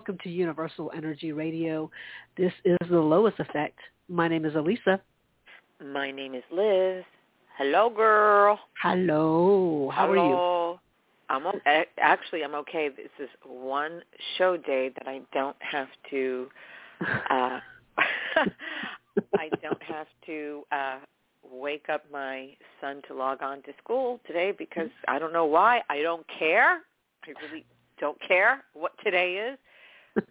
Welcome to Universal Energy Radio. This is the Lois Effect. My name is Alyssa. My name is Liz. Hello, girl. Hello. How Hello. are you? I'm o- actually I'm okay. This is one show day that I don't have to. Uh, I don't have to uh, wake up my son to log on to school today because I don't know why. I don't care. I really don't care what today is.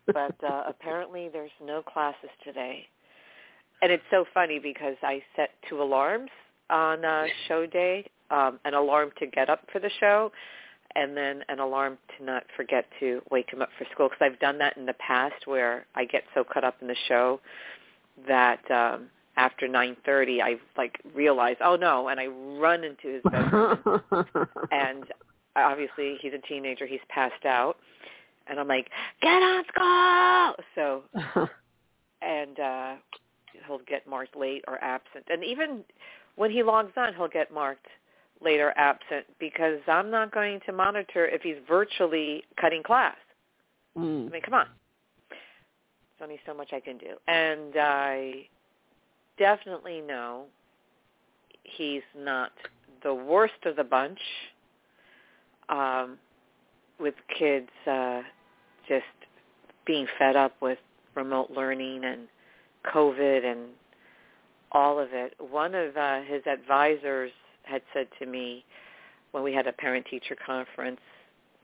But uh, apparently there's no classes today. And it's so funny because I set two alarms on uh, show day, um, an alarm to get up for the show, and then an alarm to not forget to wake him up for school. Because I've done that in the past where I get so caught up in the show that um, after 9:30 I like realize, oh no, and I run into his bedroom, and obviously he's a teenager, he's passed out, and I'm like, get on school. So and uh he'll get marked late or absent. And even when he logs on, he'll get marked late or absent because I'm not going to monitor if he's virtually cutting class. I Mm. mean, come on. There's only so much I can do. And I definitely know he's not the worst of the bunch um, with kids uh, just being fed up with remote learning and COVID and all of it. One of uh, his advisors had said to me when we had a parent-teacher conference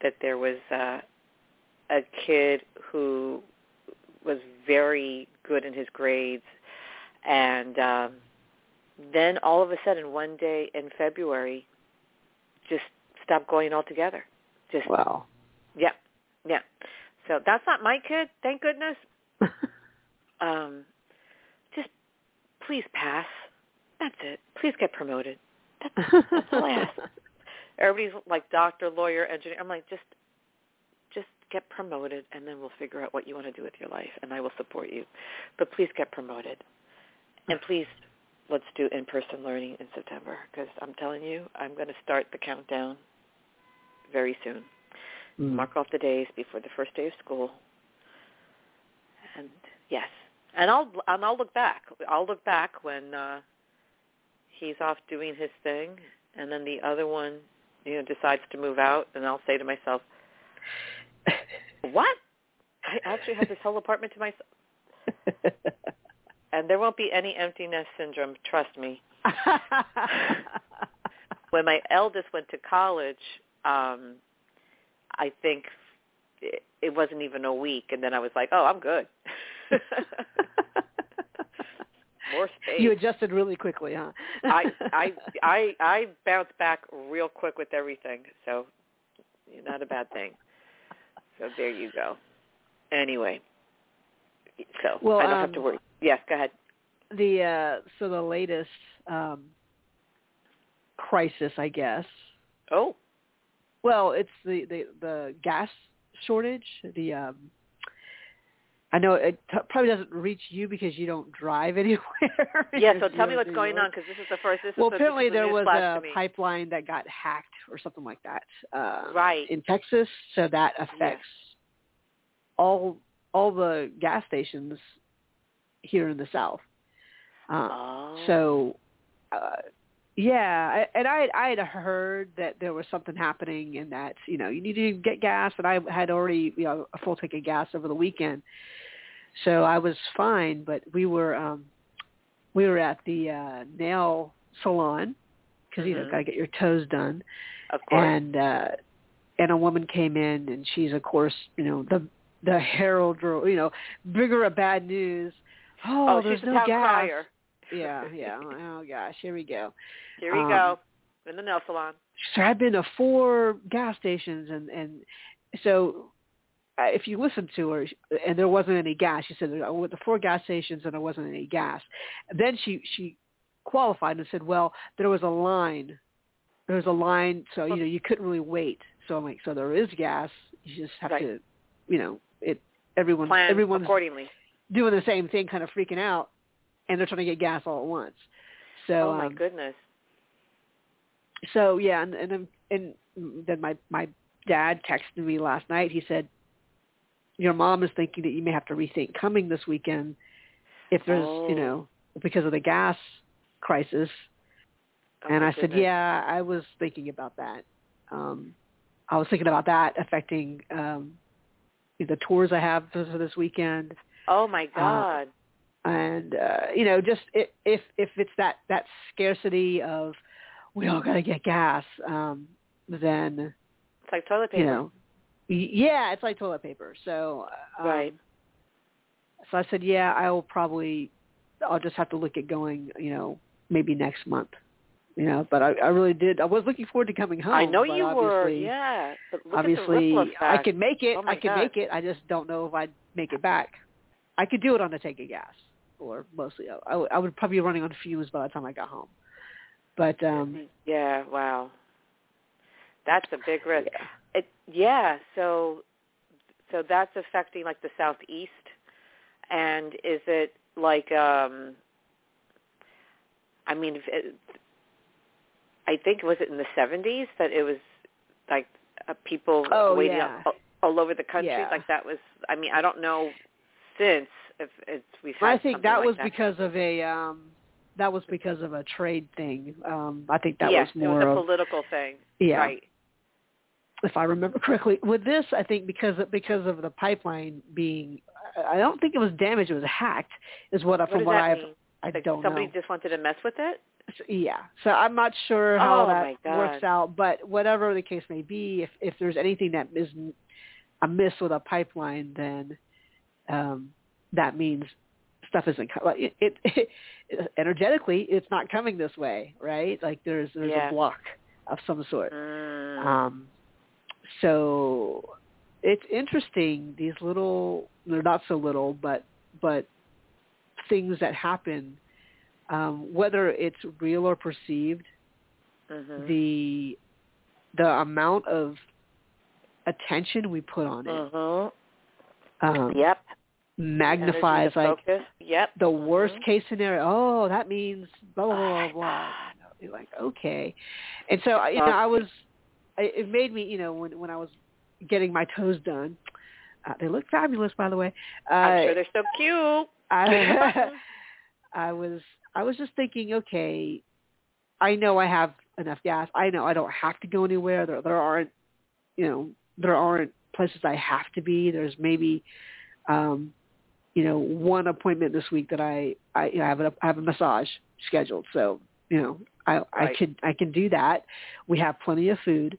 that there was uh, a kid who was very good in his grades and um, then all of a sudden one day in February just stopped going altogether. Just Wow. yeah, yeah. So that's not my kid, thank goodness. Um, just please pass. That's it. Please get promoted. That's, that's all I ask. Everybody's like doctor, lawyer, engineer. I'm like just just get promoted, and then we'll figure out what you want to do with your life, and I will support you. But please get promoted, and please let's do in-person learning in September because I'm telling you, I'm going to start the countdown very soon. Mm. Mark off the days before the first day of school. And yes, and I'll and I'll look back. I'll look back when uh, he's off doing his thing, and then the other one, you know, decides to move out, and I'll say to myself, "What? I actually have this whole apartment to myself." And there won't be any emptiness syndrome. Trust me. when my eldest went to college, um, I think it, it wasn't even a week, and then I was like, "Oh, I'm good." More space. you adjusted really quickly, huh? I I I I bounce back real quick with everything, so not a bad thing. So there you go. Anyway, so Well, I don't have to um, worry. Yes, go ahead. the uh so the latest um crisis, I guess. Oh, Well, it's the the the gas shortage. The um I know it t- probably doesn't reach you because you don't drive anywhere. yeah. So tell me what's going on because this is the first. This Well, is the, apparently there was a pipeline that got hacked or something like that. Uh, Right. In Texas, so that affects all all the gas stations here in the South. Uh, Oh. So, uh, yeah, I- and I I had heard that there was something happening and that you know you need to get gas, and I had already you know a full tank of gas over the weekend, so I was fine. But we were um we were at the uh, nail salon because you know Mhm. got to get your toes done, of course. and uh and a woman came in and she's of course you know the the herald you know bigger of bad news. Oh, oh, there's no gas. crier. Yeah, yeah. Oh gosh, here we go. Here we Um, go. In the nail salon. So I've been to four gas stations, and and so uh, if you listen to her, and there wasn't any gas. She said I went to four gas stations, and there wasn't any gas. Then she she qualified and said, well, there was a line. There was a line, so you know you couldn't really wait. So I'm like, so there is gas. You just have Right. to, you know, it. Everyone Plan everyone's accordingly. doing the same thing, kind of freaking out, and they're trying to get gas all at once. So oh my um, goodness. so yeah, and and then and then my my dad texted me last night. He said, your mom is thinking that you may have to rethink coming this weekend if there's Oh. you know because of the gas crisis Oh, and I said, yeah, I was thinking about that. Um, I was thinking about that affecting um, the tours I have for for this weekend, Oh my God. And uh, you know, just if if it's that that scarcity of we all got to get gas, um, then it's like toilet paper. you know, yeah, it's like toilet paper. So um, Right. So I said, yeah, I will probably, I'll just have to look at going, you know, maybe next month. You know, but I, I really did. I was looking forward to coming home. I know you were. Yeah. But look obviously, at the ripple I can make it. Oh I can make it. I just don't know if I'd make it back. I could do it on a tank of gas, or mostly. I, I would- I would probably be running on fumes by the time I got home. But um Yeah. Wow. That's a big risk. yeah. It, yeah. So, so that's affecting like the southeast, and is it like? um I mean, it, I think was it in the seventies that it was like uh, people Oh, waiting yeah. all, all over the country. Yeah. Like that was. I mean, I don't know since if it's we've. I think that like was that. because of a um that was because of a trade thing. Um I think that yes, was more it was of a political thing. yeah. Right. if I remember correctly. With this, I think because because of the pipeline being, I don't think it was damaged; it was hacked. Is what, I What from what I've mean? I Like don't somebody know. just wanted to mess with it. Yeah, so I'm not sure how Oh, that works out. But whatever the case may be, if if there's anything that is amiss with a pipeline, then um, that means stuff isn't it, it, it. Energetically, it's not coming this way, right? Like there's there's Yeah. a block of some sort. Mm. Um, so it's interesting these little they're not so little but but things that happen um, whether it's real or perceived Mhm. the the amount of attention we put on it Mhm. um, Yep. Magnifies like. Yep. the worst Mhm. case scenario. Oh, that means blah blah Oh, blah blah. You're like, okay, and so you know, I was. I- It made me, you know, when when I was getting my toes done, uh, they look fabulous, by the way. Uh, I'm sure they're so cute. I, I was I was just thinking, okay, I know I have enough gas. I know I don't have to go anywhere. There there aren't, you know, there aren't places I have to be. There's maybe, um, you know, one appointment this week that I I, you know, I have a I have a massage scheduled. So you know, I I Right. can I can do that. We have plenty of food.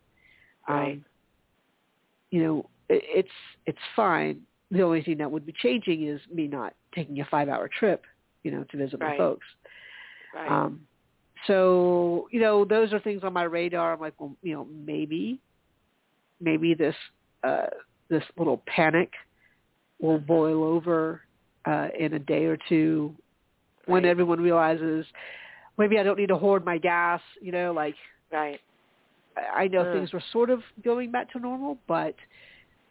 Right. Um, you know, it, it's it's fine. The only thing that would be changing is me not taking a five hour trip, you know, to visit my folks. Right. Um, so you know, those are things on my radar. I'm like, well, you know, maybe, maybe this uh, this little panic will boil over uh, in a day or two when everyone realizes maybe I don't need to hoard my gas. You know, like right. I know Mm. things were sort of going back to normal, but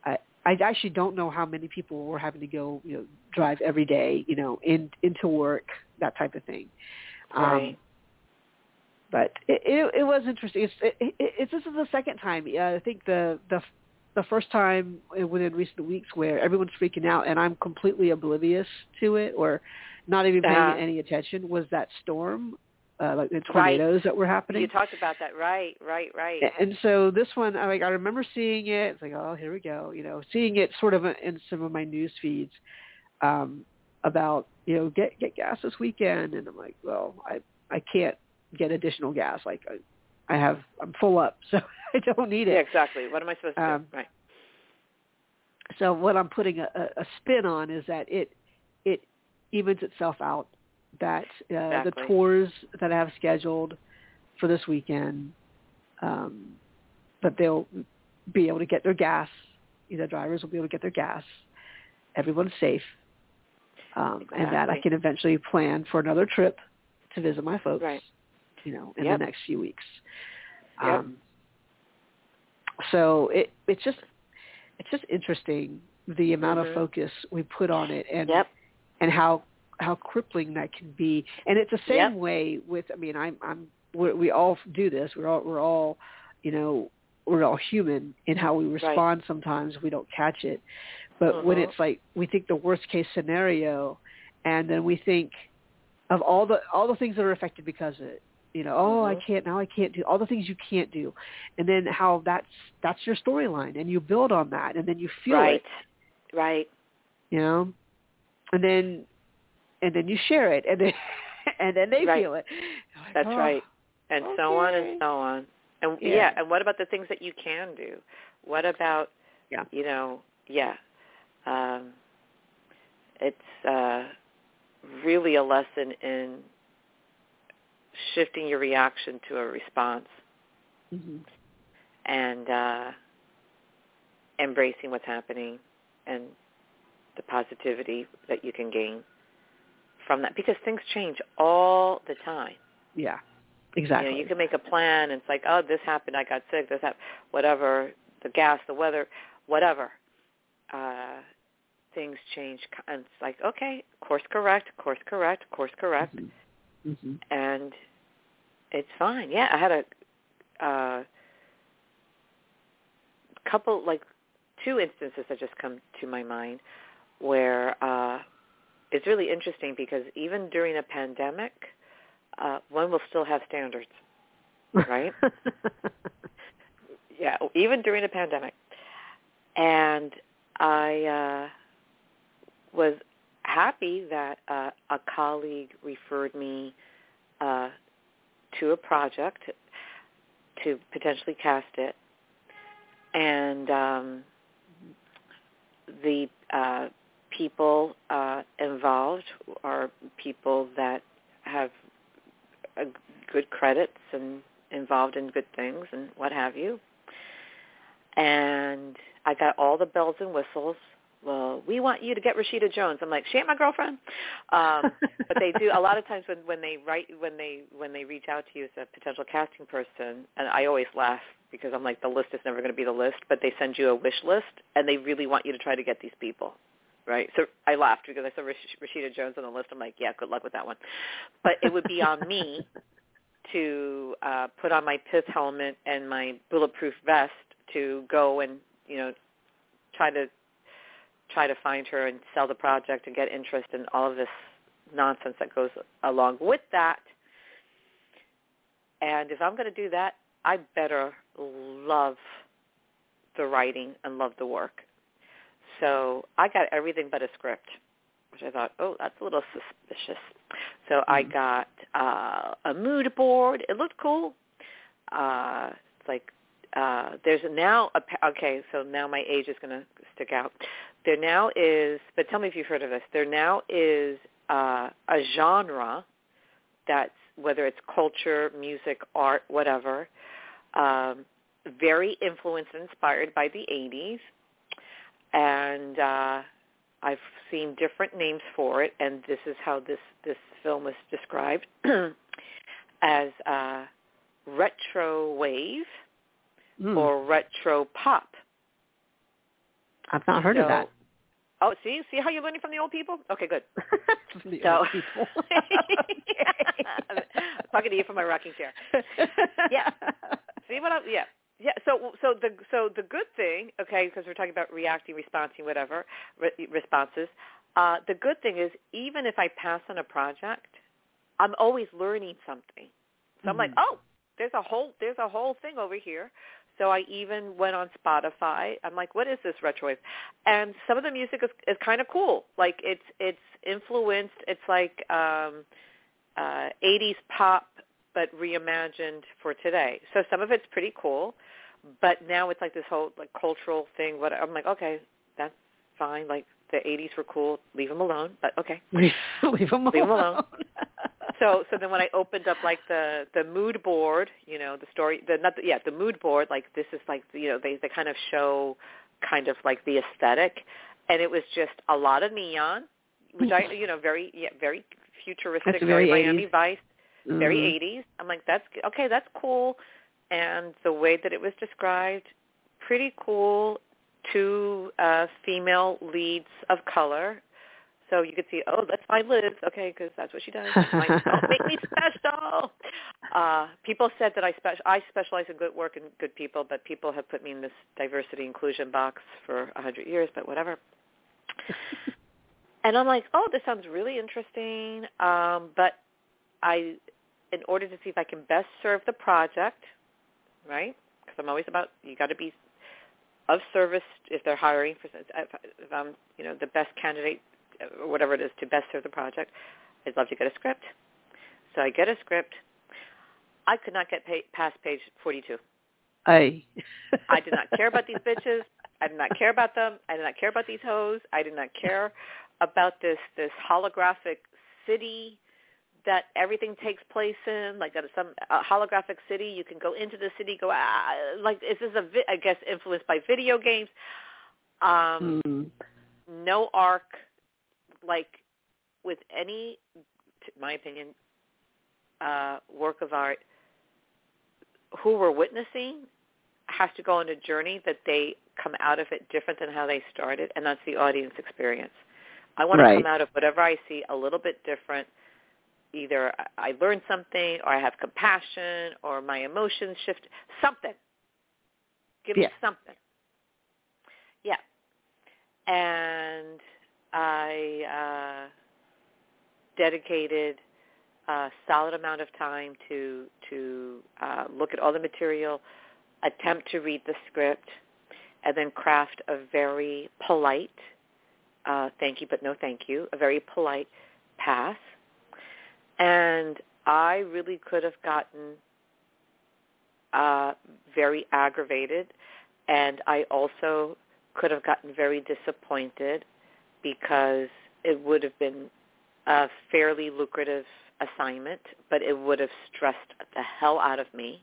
I I actually don't know how many people were having to go, you know, drive every day, you know, in into work, that type of thing. Right. but it, it it was interesting. It's it, it, it's this is the second time. Uh, I think the the the first time within recent weeks where everyone's freaking out and I'm completely oblivious to it or not even paying Uh-huh. any attention was that storm, uh, like the Right. tornadoes that were happening. You talked about that. Right. Right. Right. And so this one, I like I remember seeing it. It's like, oh, here we go. You know, seeing it sort of in some of my news feeds um, about you know get get gas this weekend, and I'm like, well, I I can't get additional gas. Like I, have I'm full up, so I don't need Yeah. it. Exactly. What am I supposed to Um, do? Right. So what I'm putting a, a spin on is that it it evens itself out. That uh, the tours that I have scheduled for this weekend, um, that they'll be able to get their gas. You know, drivers will be able to get their gas. Everyone's safe, um, and that I can eventually plan for another trip to visit my folks. Right. You know, in Yep. the next few weeks. Yep. Um, so it it's just it's just interesting the amount Mhm. of focus we put on it and Yep. and how how crippling that can be. And it's the same Yep. way with I mean I'm I'm we all do this. We're all we're all you know we're all human in how we respond. Right. Sometimes we don't catch it, but when Mhm. it's like we think the worst case scenario, and then we think of all the all the things that are affected because of it. You know, oh, I Mhm. can't now. I can't do all the things you can't do, and then how that's that's your storyline, and you build on that, and then you feel right. it. Right. You know, and then and then you share it, and then and then they Right. feel it. Like, That's "Oh, right. And so on and so on. And Yeah. yeah. and what about the things that you can do? What about Yeah. you know, yeah. Um it's uh really a lesson in shifting your reaction to a response Mhm. and uh embracing what's happening and the positivity that you can gain from that because things change all the time. Yeah. Exactly. You know, you can make a plan and it's like, oh, this happened, I got sick, this happened, whatever, the gas, the weather, whatever. Uh, things change, and it's like, okay, course correct, course correct, course correct, Mm-hmm. Hmm and it's fine. Yeah, I had a uh, couple, like two instances that just come to my mind where uh, it's really interesting because even during a pandemic, uh, one will still have standards. Right? yeah, even during a pandemic. And I uh, was happy that uh, a colleague referred me uh, to a project to potentially cast it, and um, the uh, people uh, involved are people that have good credits and involved in good things and what have you. And I got all the bells and whistles. Well, we want you to get Rashida Jones. I'm like, she ain't my girlfriend. Um, but they do a lot of times when when they write when they when they reach out to you as a potential casting person, and I always laugh because I'm like, the list is never going to be the list, but they send you a wish list, and they really want you to try to get these people right? So I laughed because I saw Rash- Rashida Jones on the list. I'm like, yeah, good luck with that one. But it would be on me to uh, put on my pith helmet and my bulletproof vest to go and you know try to try to find her and sell the project and get interest in all of this nonsense that goes along with that. And if I'm going to do that, I better love the writing and love the work. So I got everything but a script, which I thought, oh, that's a little suspicious. So I got uh, a mood board. It looked cool. Uh, it's like uh, there's now a okay. So now my age is going to stick out. There now is, but tell me if you've heard of this. There now is uh, a genre that's whether it's culture, music, art, whatever, um, very influenced and inspired by the 80s and uh, I've seen different names for it, and this is how this this film was described as uh, retro wave Mm. or retro pop. I've not heard of that. Oh, see, see how you're learning from the old people? Okay, good. The So, old people. I'm talking to you from my rocking chair. Yeah. See what I'm? Yeah, yeah. So, so the so the good thing, okay, because we're talking about reacting, responding, whatever re- responses. Uh, the good thing is, even if I pass on a project, I'm always learning something. So I'm like, Mhm. oh, there's a whole there's a whole thing over here. So I even went on Spotify. I'm like, what is this retrowave? And some of the music is, is kind of cool. Like it's it's influenced. It's like um, uh, 80s pop, but reimagined for today. So some of it's pretty cool, but now it's like this whole like cultural thing. What I'm like, okay, that's fine. Like the 80s were cool. Leave them alone. But okay. leave, leave them alone. Leave 'em alone. So so then when I opened up like the the mood board, you know, the story, the not the, yeah, the mood board. Like this is like you know they they kind of show kind of like the aesthetic, and it was just a lot of neon, which I you know very yeah very futuristic, That's very Miami 80s. Vice very Mhm. 80s. I'm like, that's okay, that's cool. And the way that it was described, pretty cool. Two uh, female leads of color. So you could see, oh, that's my Liz, okay, because that's what she does. Like, don't make me special. Uh, people said that I spe- I specialize in good work and good people, but people have put me in this diversity inclusion box for a hundred years. But whatever. and I'm like, oh, this sounds really interesting. Um, but I, in order to see if I can best serve the project, right? Because I'm always about you got to be of service if they're hiring for if I'm you know the best candidate whatever it is to best serve the project. I'd love to get a script. So I get a script. I could not get pay, past page 42. I I did not care about these bitches. I did not care about them. I did not care about these hoes. I did not care about this this holographic city that everything takes place in, like a, some a holographic city. You can go into the city, go ah, like is this a vi- I guess influenced by video games? Um, mm. No arc, like with any, my opinion, uh, work of art. Who we're witnessing has to go on a journey that they come out of it different than how they started, and that's the audience experience. I want right. to come out of whatever I see a little bit different either I learned something or I have compassion or my emotions shift. Something. Give yeah. me something. Yeah. And I uh, dedicated a solid amount of time to to uh, look at all the material, attempt to read the script, and then craft a very polite, uh, thank you but no thank you, a very polite pass. and I really could have gotten uh, very aggravated, and I also could have gotten very disappointed because it would have been a fairly lucrative assignment, but it would have stressed the hell out of me.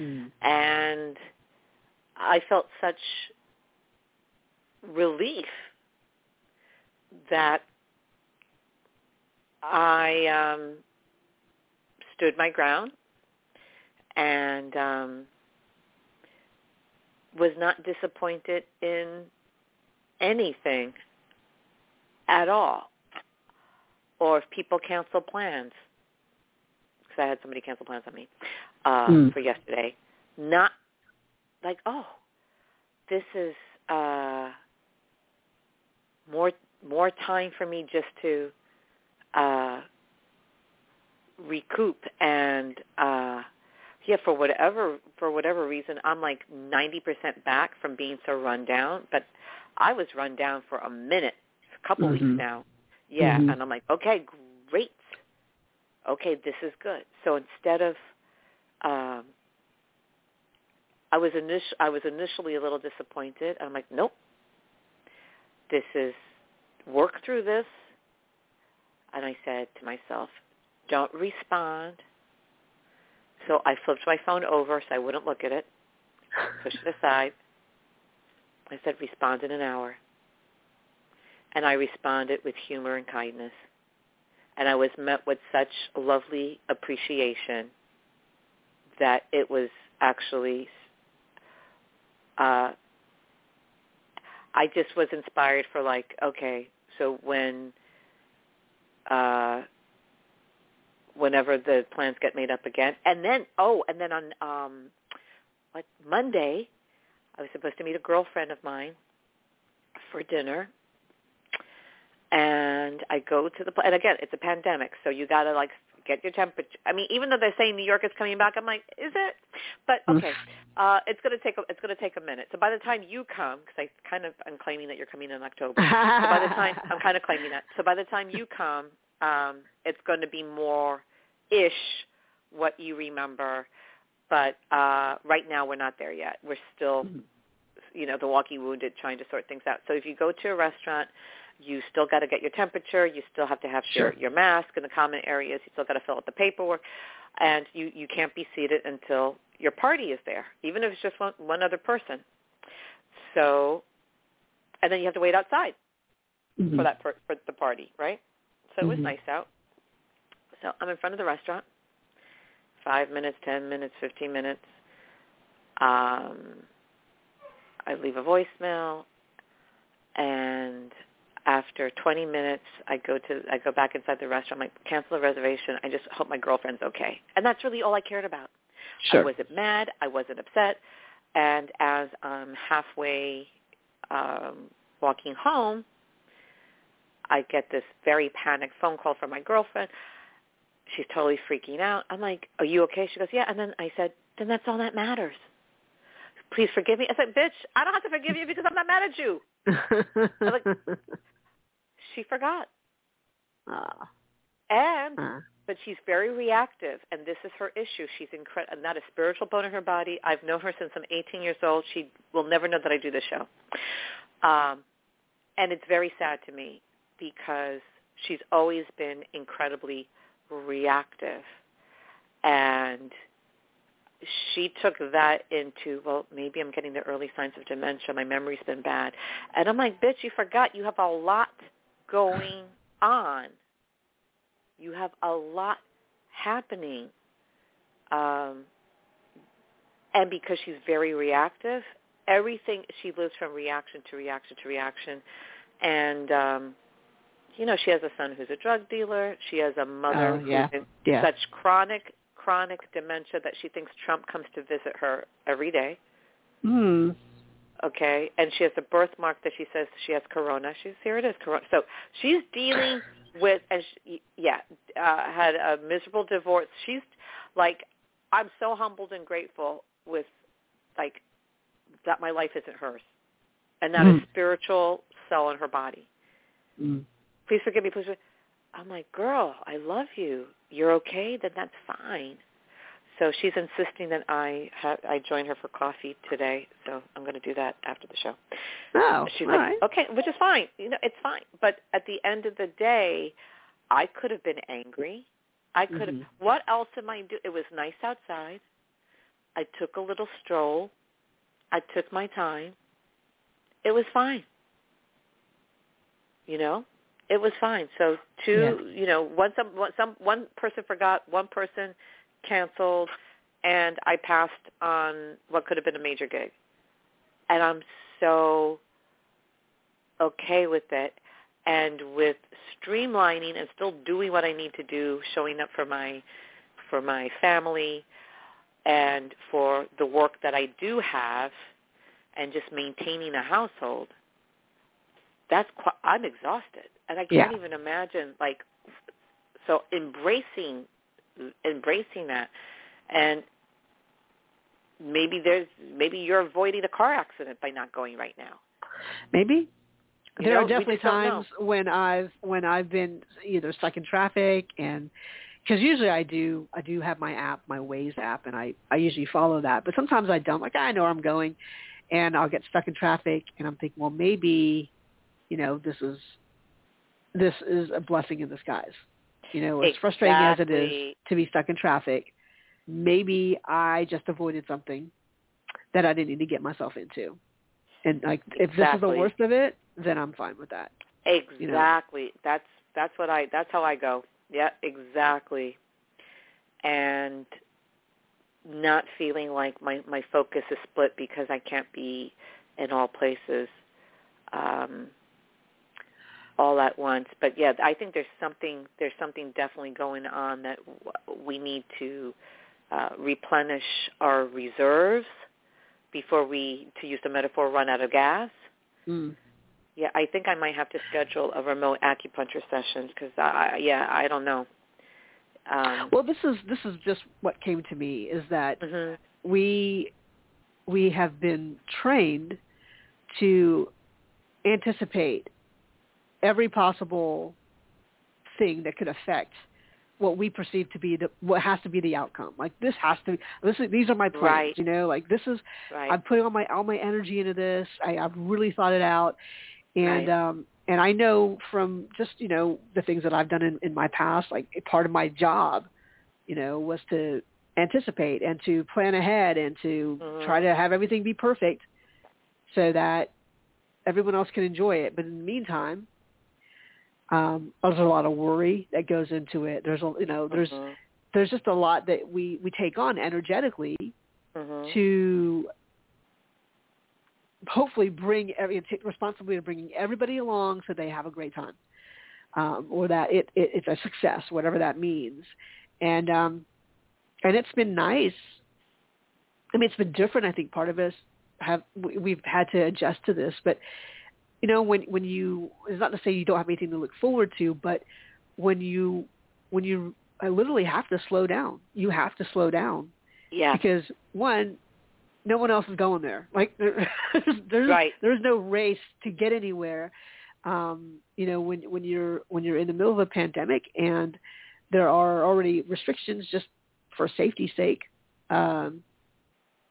Mm. And I felt such relief that I um, stood my ground and um, was not disappointed in anything at all. Or if people cancel plans, because I had somebody cancel plans on me uh, mm. for yesterday, not like, oh, this is uh, more more time for me just to uh, recoup and uh yeah for whatever for whatever reason i'm like 90% back from being so run down but i was run down for a minute couple mm-hmm. weeks now yeah mm-hmm. and i'm like okay great okay this is good so instead of um i was initial i was initially a little disappointed i'm like nope this is work through this and i said to myself don't respond. So I flipped my phone over so I wouldn't look at it, pushed it aside. I said, respond in an hour. And I responded with humor and kindness. And I was met with such lovely appreciation that it was actually, uh, I just was inspired for like, okay, so when uh, whenever the plans get made up again. And then oh, and then on um what Monday, I was supposed to meet a girlfriend of mine for dinner. And I go to the and again, it's a pandemic, so you got to like get your temperature. I mean, even though they're saying New York is coming back, I'm like, is it? But mm. okay, uh, it's gonna take a, it's gonna take a minute. So by the time you come, because I kind of I'm claiming that you're coming in October. so by the time I'm kind of claiming that. So by the time you come, um, it's going to be more ish what you remember. But uh, right now we're not there yet. We're still, mm-hmm. you know, the walking wounded, trying to sort things out. So if you go to a restaurant, you still got to get your temperature. You still have to have sure. your, your mask in the common areas. You still got to fill out the paperwork, and you you can't be seated until your party is there, even if it's just one one other person. So, and then you have to wait outside mm-hmm. for that for, for the party, right? So it was mm-hmm. nice out. So I'm in front of the restaurant. Five minutes, ten minutes, fifteen minutes. Um, I leave a voicemail, and after after 20 minutes, I go to I go back inside the restaurant. I'm like, cancel the reservation. I just hope my girlfriend's okay, and that's really all I cared about. Sure. I wasn't mad. I wasn't upset. And as I'm halfway um, walking home, I get this very panicked phone call from my girlfriend. She's totally freaking out. I'm like, "Are you okay?" She goes, "Yeah." And then I said, "Then that's all that matters." Please forgive me. I said, "Bitch, I don't have to forgive you because I'm not mad at you." like, she forgot. Ah. And Ah. but she's very reactive, and this is her issue. She's incredible, not a spiritual bone in her body. I've known her since I'm 18 years old. She will never know that I do this show, um, and it's very sad to me because she's always been incredibly reactive, and she took that into well maybe i'm getting the early signs of dementia my memory's been bad and i'm like bitch you forgot you have a lot going on you have a lot happening um and because she's very reactive everything she lives from reaction to reaction to reaction and um you know she has a son who's a drug dealer she has a mother Oh, yeah. who's in Yeah. such chronic chronic dementia that she thinks Trump comes to visit her every day. Hmm. Okay, and she has a birthmark that she says she has corona. She's here it is corona. So she's dealing with and she, yeah, uh, had a miserable divorce. She's like, I'm so humbled and grateful with like that my life isn't hers, and not Hmm. a spiritual cell in her body. Hmm. Please forgive me. Please. forgive- I'm like, girl, I love you. You're okay. Then that's fine. So she's insisting that I ha- I join her for coffee today. So I'm going to do that after the show. Oh, She's all like, right. okay, which is fine. You know, it's fine. But at the end of the day, I could have been angry. I could have. Mhm. What else am I do? It was nice outside. I took a little stroll. I took my time. It was fine. You know, it was fine. So two, you know, one some one, some one person forgot, one person canceled, and I passed on what could have been a major gig, and I'm so okay with it and with streamlining and still doing what I need to do, showing up for my for my family and for the work that I do have and just maintaining a household. That's quite, I'm exhausted and I can't Yeah. even imagine like so embracing embracing that and maybe there's maybe you're avoiding a car accident by not going right now. Maybe. You there know, are definitely just don't know. times when I've when I've been either stuck in traffic and because usually I do I do have my app my Waze app and I I usually follow that but sometimes I don't like ah, I know where I'm going and I'll get stuck in traffic and I'm thinking well maybe you know this is this is a blessing in disguise you know as frustrating as it is to be stuck in traffic maybe I just avoided something that I didn't need to get myself into and like if this is the worst of it then I'm fine with that you know. Exactly. That's that's what I that's how I go. Yeah, exactly. And not feeling like my my focus is split because I can't be in all places um all at once. But yeah, I think there's something there's something definitely going on that we need to uh, replenish our reserves before we, to use the metaphor, run out of gas. Mm. Yeah, I think I might have to schedule a remote acupuncture session because I, yeah, I don't know. Um, Well, this is this is just what came to me is that mhm. we we have been trained to anticipate every possible thing that could affect what we perceive to be the what has to be the outcome. Like this has to this is, these are my plans, Right. you know, like this is Right. I'm putting all my all my energy into this. I, I've really thought it out, and Right. um, and I know from just you know the things that I've done in, in my past, like part of my job, you know, was to anticipate and to plan ahead and to Mhm. try to have everything be perfect, so that everyone else can enjoy it. But in the meantime, um, there's a lot of worry that goes into it. There's a you know there's Mhm. there's just a lot that we we take on energetically Mhm. to hopefully bring every take responsibility of bringing everybody along so they have a great time, um, or that it, it it's a success, whatever that means, and um, and it's been nice. I mean, it's been different. I think part of us have we've had to adjust to this, but you know, when when you it's not to say you don't have anything to look forward to, but when you when you I literally have to slow down. You have to slow down. Yeah. Because one, no one else is going there. Like there, there's right. there's no race to get anywhere. Um, you know, when when you're when you're in the middle of a pandemic and there are already restrictions just for safety's sake, um,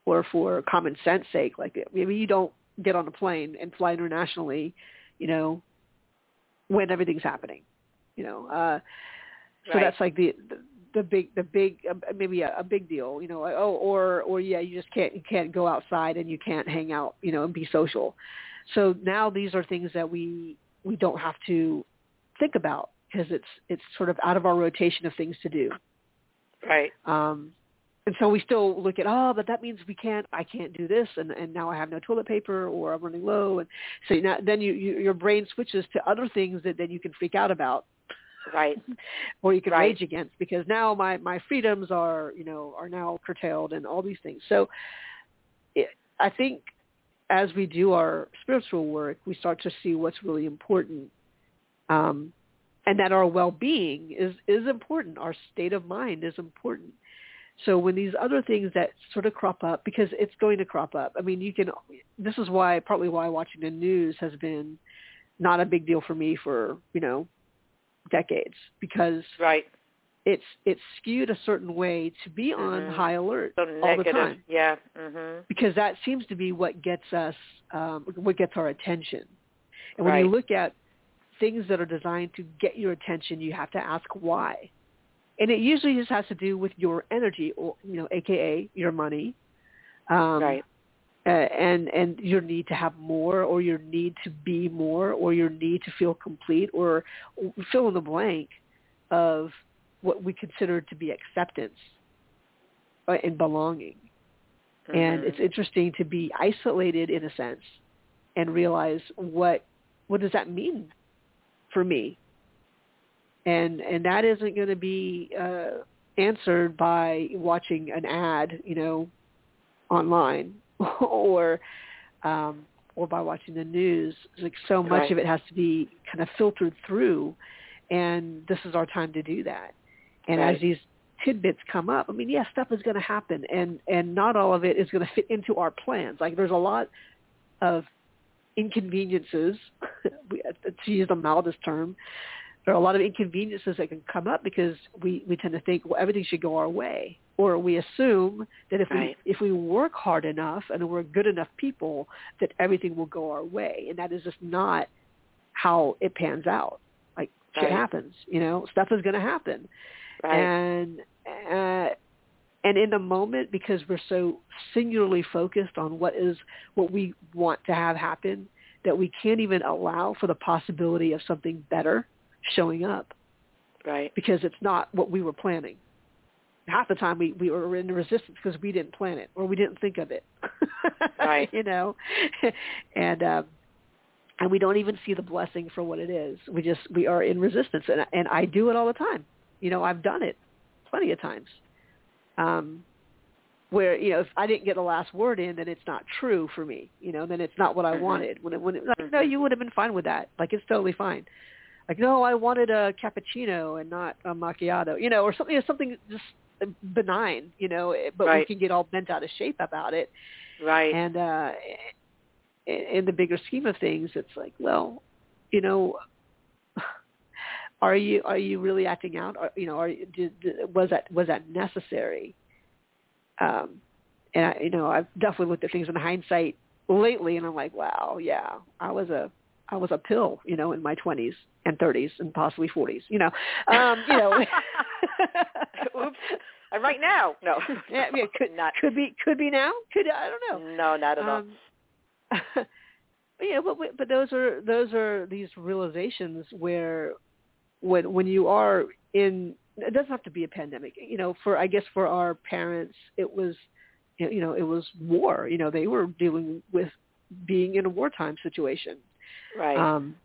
or for common sense sake. Like maybe you don't get on a plane and fly internationally, you know, when everything's happening. You know, uh, so Right. that's like the, the the big the big uh, maybe a, a big deal. You know, like, oh or or yeah, you just can't you can't go outside and you can't hang out. You know, and be social. So now these are things that we we don't have to think about because it's it's sort of out of our rotation of things to do. Right. Um, and so we still look at, oh, but that means we can't, I can't do this, and, and now I have no toilet paper, or I'm running low, and so now, then you, you your brain switches to other things that then you can freak out about, Right. or you can Right. rage against, because now my my freedoms are you know are now curtailed, and all these things. So, it, I think as we do our spiritual work, we start to see what's really important, um, and that our well-being is is important. Our state of mind is important. So when these other things that sort of crop up, because it's going to crop up. I mean, you can. This is why partly why watching the news has been not a big deal for me for you know decades because Right. it's it's skewed a certain way to be on Mhm. high alert So all negative. the time Yeah. Mhm. because that seems to be what gets us um, what gets our attention. And when you look at things that are designed to get your attention, you have to ask why. And it usually just has to do with your energy, or you know, aka your money, um, right. uh, and and your need to have more, or your need to be more, or your need to feel complete, or fill in the blank of what we consider to be acceptance uh, and belonging. And Mhm. it's interesting to be isolated in a sense and realize what what does that mean for me? And and that isn't going to be uh, answered by watching an ad, you know, online or um, or by watching the news. It's like so much Right. of it has to be kind of filtered through, and this is our time to do that. And Right. as these tidbits come up, I mean, yeah, stuff is going to happen, and and not all of it is going to fit into our plans. Like there's a lot of inconveniences, we- to use the mildest term. There are a lot of inconveniences that can come up because we we tend to think well everything should go our way, or we assume that if Right. we if we work hard enough and we're good enough people that everything will go our way, and that is just not how it pans out. Like shit happens, you know, stuff is going to happen Right. and uh, and in the moment because we're so singularly focused on what is what we want to have happen that we can't even allow for the possibility of something better showing up right. because it's not what we were planning. Half the time we, we were in resistance because we didn't plan it or we didn't think of it. Right. you know, and um, and we don't even see the blessing for what it is. We just we are in resistance, and and I do it all the time. You know, I've done it plenty of times. Um, where you know if I didn't get the last word in, then it's not true for me. You know, then it's not what I Mhm. wanted. When it, when it, like, no, Mhm. you would have been fine with that. Like it's totally fine. Like no, I wanted a cappuccino and not a macchiato. You know, or something something just benign. You know, but we can get all bent out of shape about it. Right. And uh, in the bigger scheme of things, it's like, well, you know, are you are you really acting out? Or, you know, are did, was that was that necessary? Um, and I, you know, I've definitely looked at things in hindsight lately, and I'm like, wow, yeah, I was a I was a pill, you know, in my 20s and 30s and possibly 40s, you know, um, you know. Oops. I'm right now. No. yeah, yeah, could not. could be could be now. Could I don't know. No, not at all. Um, but yeah, but but those are those are these realizations where when when you are in it doesn't have to be a pandemic. You know, for I guess for our parents it was you know it was war. You know, they were dealing with being in a wartime situation. Right. Um,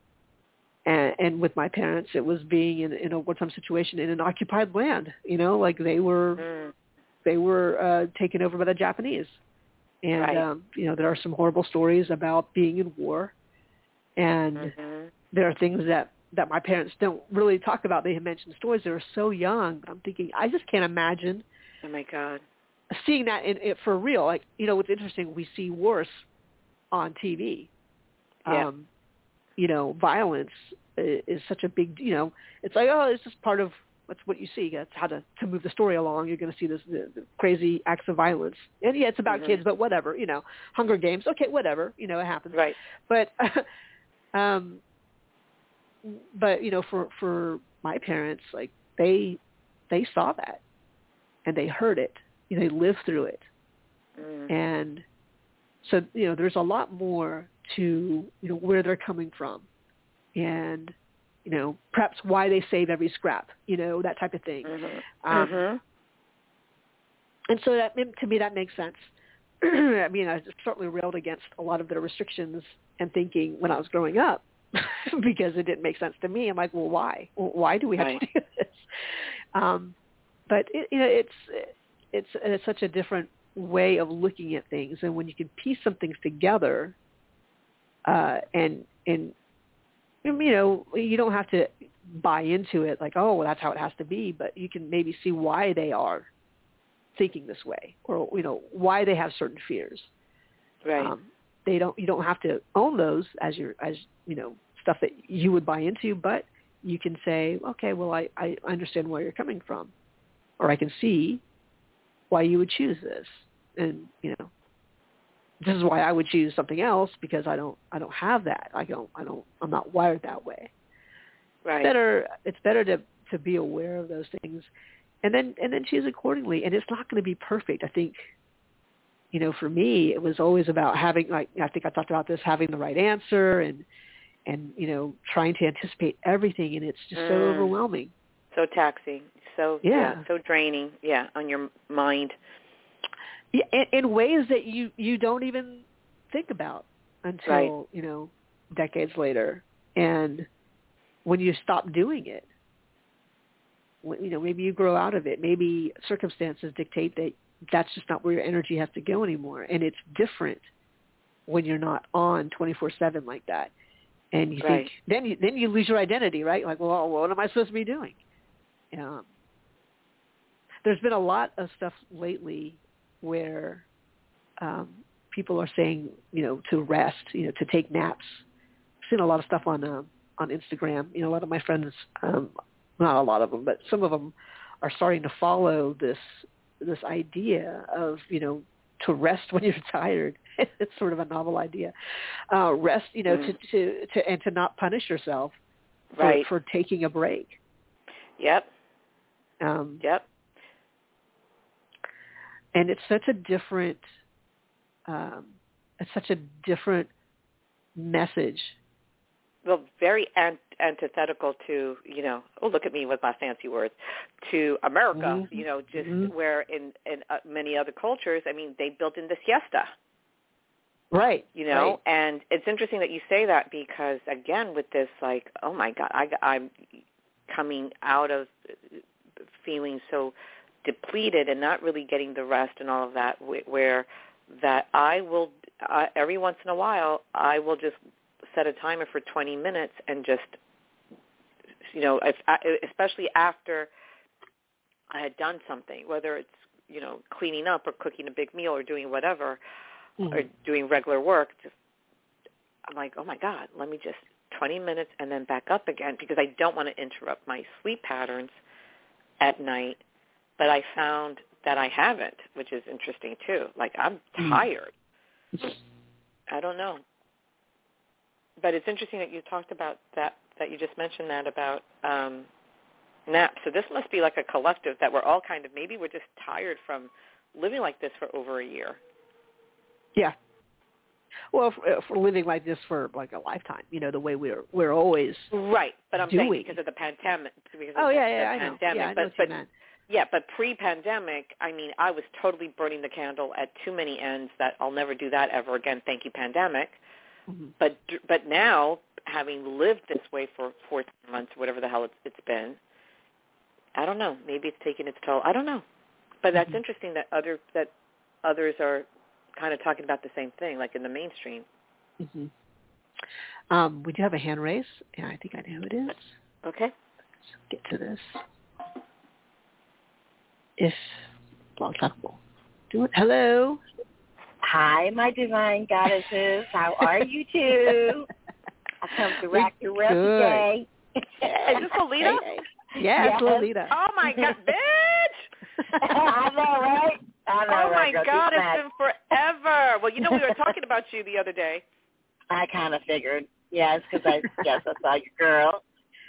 and, and with my parents, it was being in, in a wartime situation in an occupied land. You know, like they were mm. they were uh, taken over by the Japanese, and Right. um, you know there are some horrible stories about being in war, and hmm there are things that that my parents don't really talk about. They have mentioned stories. They were so young. I'm thinking I just can't imagine Oh my God. seeing that in, it for real. Like you know, what's interesting, we see wars on TV. Yeah. Um, you know, violence is such a big. You know, it's like oh, it's just part of that's what you see. That's how to to move the story along. You're going to see this the, the crazy acts of violence, and yeah, it's about Mhm. kids, but whatever. You know, Hunger Games. Okay, whatever. You know, it happens Right. but um but you know for for my parents like they they saw that and they heard it you know they lived through it Mm. and so you know there's a lot more to you know where they're coming from and you know perhaps why they save every scrap you know that type of thing Mhm. um, Mhm. and so that to me that makes sense. I mean, I certainly railed against a lot of their restrictions and thinking when I was growing up because it didn't make sense to me. I'm like, well, why? Why do we have Right. to do this? Um, but it, you know, it's it's it's such a different way of looking at things, and when you can piece some things together, uh, and and you know, you don't have to buy into it like, oh, well, that's how it has to be, but you can maybe see why they are thinking this way or you know why they have certain fears Right. um, they don't you don't have to own those as your as you know stuff that you would buy into but you can say okay well i i understand where you're coming from or i can see why you would choose this and you know this is why i would choose something else because i don't i don't have that i don't i don't i'm not wired that way right. better it's better to to be aware of those things and then and then choose accordingly and it's not going to be perfect i think you know for me it was always about having like i think i talked about this having the right answer and and you know trying to anticipate everything and it's just so Mm. overwhelming So taxing. So Yeah. So draining. Yeah. On your mind. Yeah, in, in ways that you you don't even think about until Right. you know decades later. And when you stop doing it when, you know maybe you grow out of it. Maybe circumstances dictate that that's just not where your energy has to go anymore. And it's different when you're not on 24/7 like that. And you Right. think then you then you lose your identity right? Like well what am I supposed to be doing? Um there's been a lot of stuff lately where um people are saying you know to rest you know to take naps I've seen a lot of stuff on uh, on Instagram you know a lot of my friends um not a lot of them but some of them are starting to follow this this idea of you know to rest when you're tired it's sort of a novel idea uh rest you know to Mm. to to and to not punish yourself for, Right. for taking a break Yep. um Yep. And it's such a different um it's such a different message Well, very ant- antithetical to you know. Oh, look at me with my fancy words. To America, Mhm. you know, just Mhm. where in in uh, many other cultures, I mean, they built in the siesta. right you know right. and it's interesting that you say that because again with this like oh my god i i'm coming out of feeling so depleted and not really getting the rest and all of that where that i will uh, every once in a while i will just set a timer for 20 minutes and just you know if, I- especially after i had done something whether it's you know cleaning up or cooking a big meal or doing whatever Mhm. or doing regular work, just I'm like, oh my God, let me just 20 minutes and then back up again because I don't want to interrupt my sleep patterns at night. But I found that I haven't, which is interesting too. Like I'm Mm. tired. I don't know. But it's interesting that you talked about that, that you just mentioned that about um, naps. So this must be like a collective that we're all kind of, maybe we're just tired from living like this for over a year. Yeah. Well, if, if we're living like this for like a lifetime, you know, the way we're we're always. Right, but I'm saying because of the pandemic. Because Oh of yeah, the, yeah, the I know. pandemic. Yeah, I know but what but you meant. yeah, but pre-pandemic, I mean, I was totally burning the candle at too many ends. That I'll never do that ever again. Thank you, pandemic. Mm-hmm. But but now, having lived this way for 14 months, whatever the hell it's, it's been, I don't know. Maybe it's taking its toll. I don't know. But that's mm-hmm. interesting that other that others are kind of talking about the same thing, like in the mainstream. Mm-hmm. Um, we do have a hand raise, and I think I know who it is. Okay. Let's get to this. If Blog Talk will do it. Hello. Hi, my divine goddesses. How are you two? I come to rock your world today. Is this Lolita? Yes, yes, Lolita. Oh my god, bitch! I know, right? I know, oh my god, it's been forever. Well, you know we were talking about you the other day. I kind of figured. Yes, because I yes I saw your girl.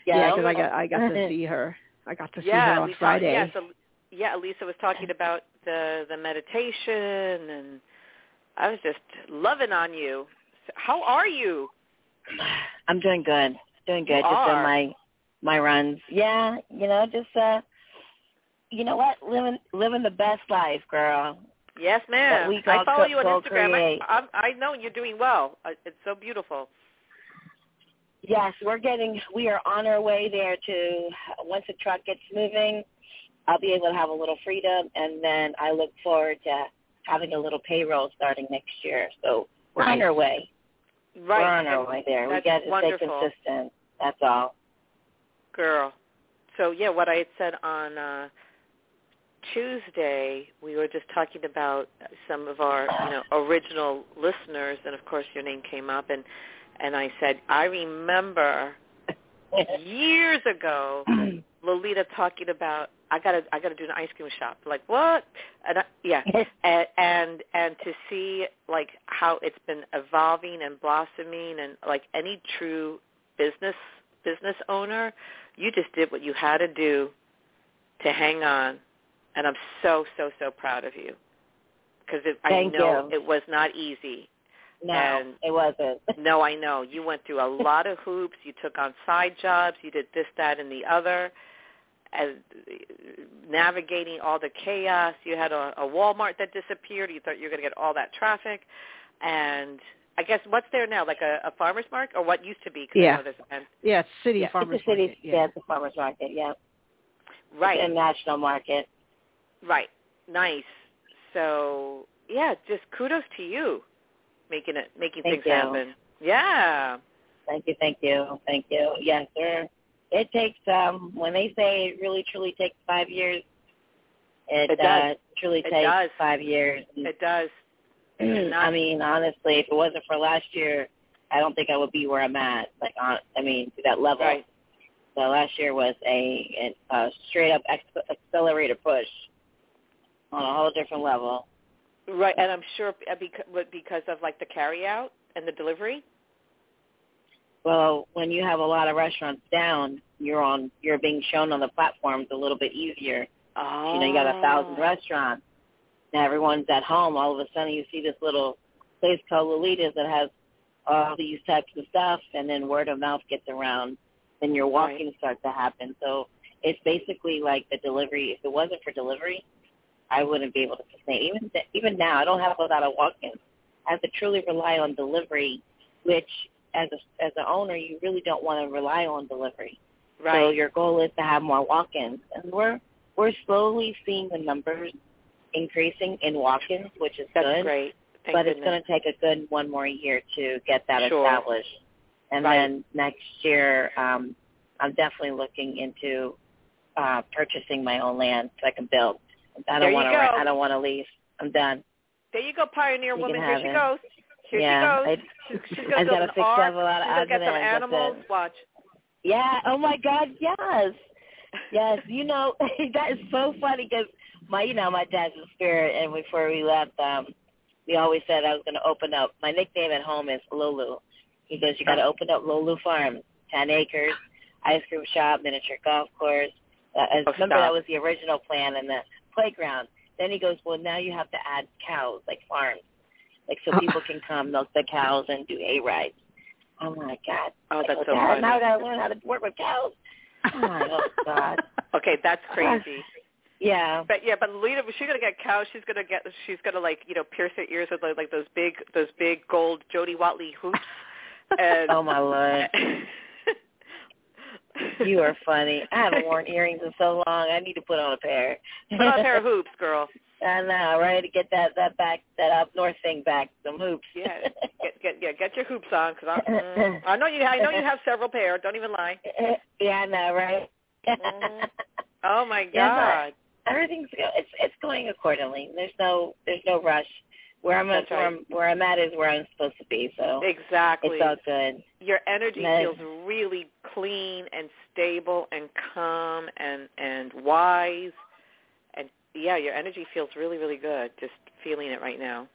Yes. Yeah, because I got I got to see her. I got to see yeah, her on Friday. Yeah, so, yeah, Alyssa was talking about the the meditation, and I was just loving on you. How are you? I'm doing good. Doing good. You just are. on my my runs. Yeah, you know, just uh you know what? Living living the best life, girl. Yes, ma'am. We I follow co- you on Instagram. I, I, I know you're doing well. It's so beautiful. Yes, we're getting. We are on our way there. To once the truck gets moving, I'll be able to have a little freedom, and then I look forward to having a little payroll starting next year. So we're right. on our way. Right. We're on our way there. That's we got to wonderful. stay consistent. That's all. Girl. So yeah, what I had said on uh Tuesday, we were just talking about some of our, you know, original listeners, and of course your name came up, and and I said I remember years ago Lolita talking about I gotta I gotta do an ice cream shop. Like what? And I, yeah, and, and and to see like how it's been evolving and blossoming, and like any true business business owner, you just did what you had to do to hang on and I'm so so so proud of you because I know you. it was not easy. No, and it wasn't. no, I know you went through a lot of hoops. You took on side jobs. You did this, that, and the other. As navigating all the chaos, you had a, a Walmart that disappeared. You thought you were going to get all that traffic, and I guess what's there now, like a, a farmer's market, or what used to be? Cause yeah, I know there's an, yeah, city yeah. farmers it's a city, market. Yeah. yeah, it's a farmer's market. Yeah, right, it's a national market. Right. Nice. So yeah, just kudos to you, making it making Thank things you. happen. Yeah. Thank you, thank you, thank you. Yes, sir. It takes um when they say it really truly takes five years. It, It does. Uh, truly It takes does. five years. It does. I mean, honestly, if it wasn't for last year, I don't think I would be where I'm at. Like, on, I mean, to that level. Right. So last year was a, a straight up ex- accelerator push on a whole different level. Right, and I'm sure because because of like the carry out and the delivery. Well, when you have a lot of restaurants down, you're on you're being shown on the platforms a little bit easier. Oh. You know, you got a thousand Ah. restaurants. Now everyone's at home. All of a sudden, you see this little place called Lolita's that has all these types of stuff, and then word of mouth gets around. Then your walk-ins start to happen. So it's basically like the delivery. If it wasn't for delivery, I wouldn't be able to sustain. Even th- even now, I don't have a lot of walk-ins. I have to truly rely on delivery, which as a as an owner, you really don't want to rely on delivery. Right. So your goal is to have more walk-ins, and we're we're slowly seeing the numbers increasing in walk-ins, which is That's good. great. Thank but it's going to take a good one more year to get that Sure. established. And Right. then next year, um, I'm definitely looking into uh, purchasing my own land so I can build. I There don't want to. I don't want to leave. I'm done. There you go, pioneer You woman. can Here she it. goes. Here yeah, she I, goes. She's, she's I've got to fix ark. up a lot of She's gonna get and some animals. Watch. Yeah. Oh my God. Yes. Yes. You know that is so funny because my, you know, my dad's a spirit, and before we left, um, we always said I was going to open up. My nickname at home is Lulu. He goes, you got to open up Lulu Farm, ten acres, ice cream shop, miniature golf course. Uh, Oh, remember stop. that was the original plan and the playground. Then he goes, well, now you have to add cows, like farms, like so Oh. people can come milk the cows and do a rides. Oh, I'm like, God, Oh, that's like, so Dad, funny. Now I got to learn how to work with cows. I'm like, oh God. Okay, that's crazy. Yeah. But yeah, but Lita, she's gonna get cows. She's gonna get. She's gonna like you know pierce her ears with like, like those big those big gold Jody Watley hoops. And, oh my lord. you are funny. I haven't worn earrings in so long. I need to put on a pair. put on a pair of hoops, girl. I know, right? To get that that back that up north thing back, some hoops. yeah, get get yeah, get your hoops on because I, mm, I know you. I know you have several pair. Don't even lie. Yeah, I know, right? mm. Oh my god. Yeah, everything's go- it's it's going accordingly. There's no there's no rush. Where I'm at, where, right. I'm, where I'm at is where I'm supposed to be. So Exactly. it's all good. Your energy Nice. feels really clean and stable and calm and and wise, yeah, your energy feels really really good. Just feeling it right now.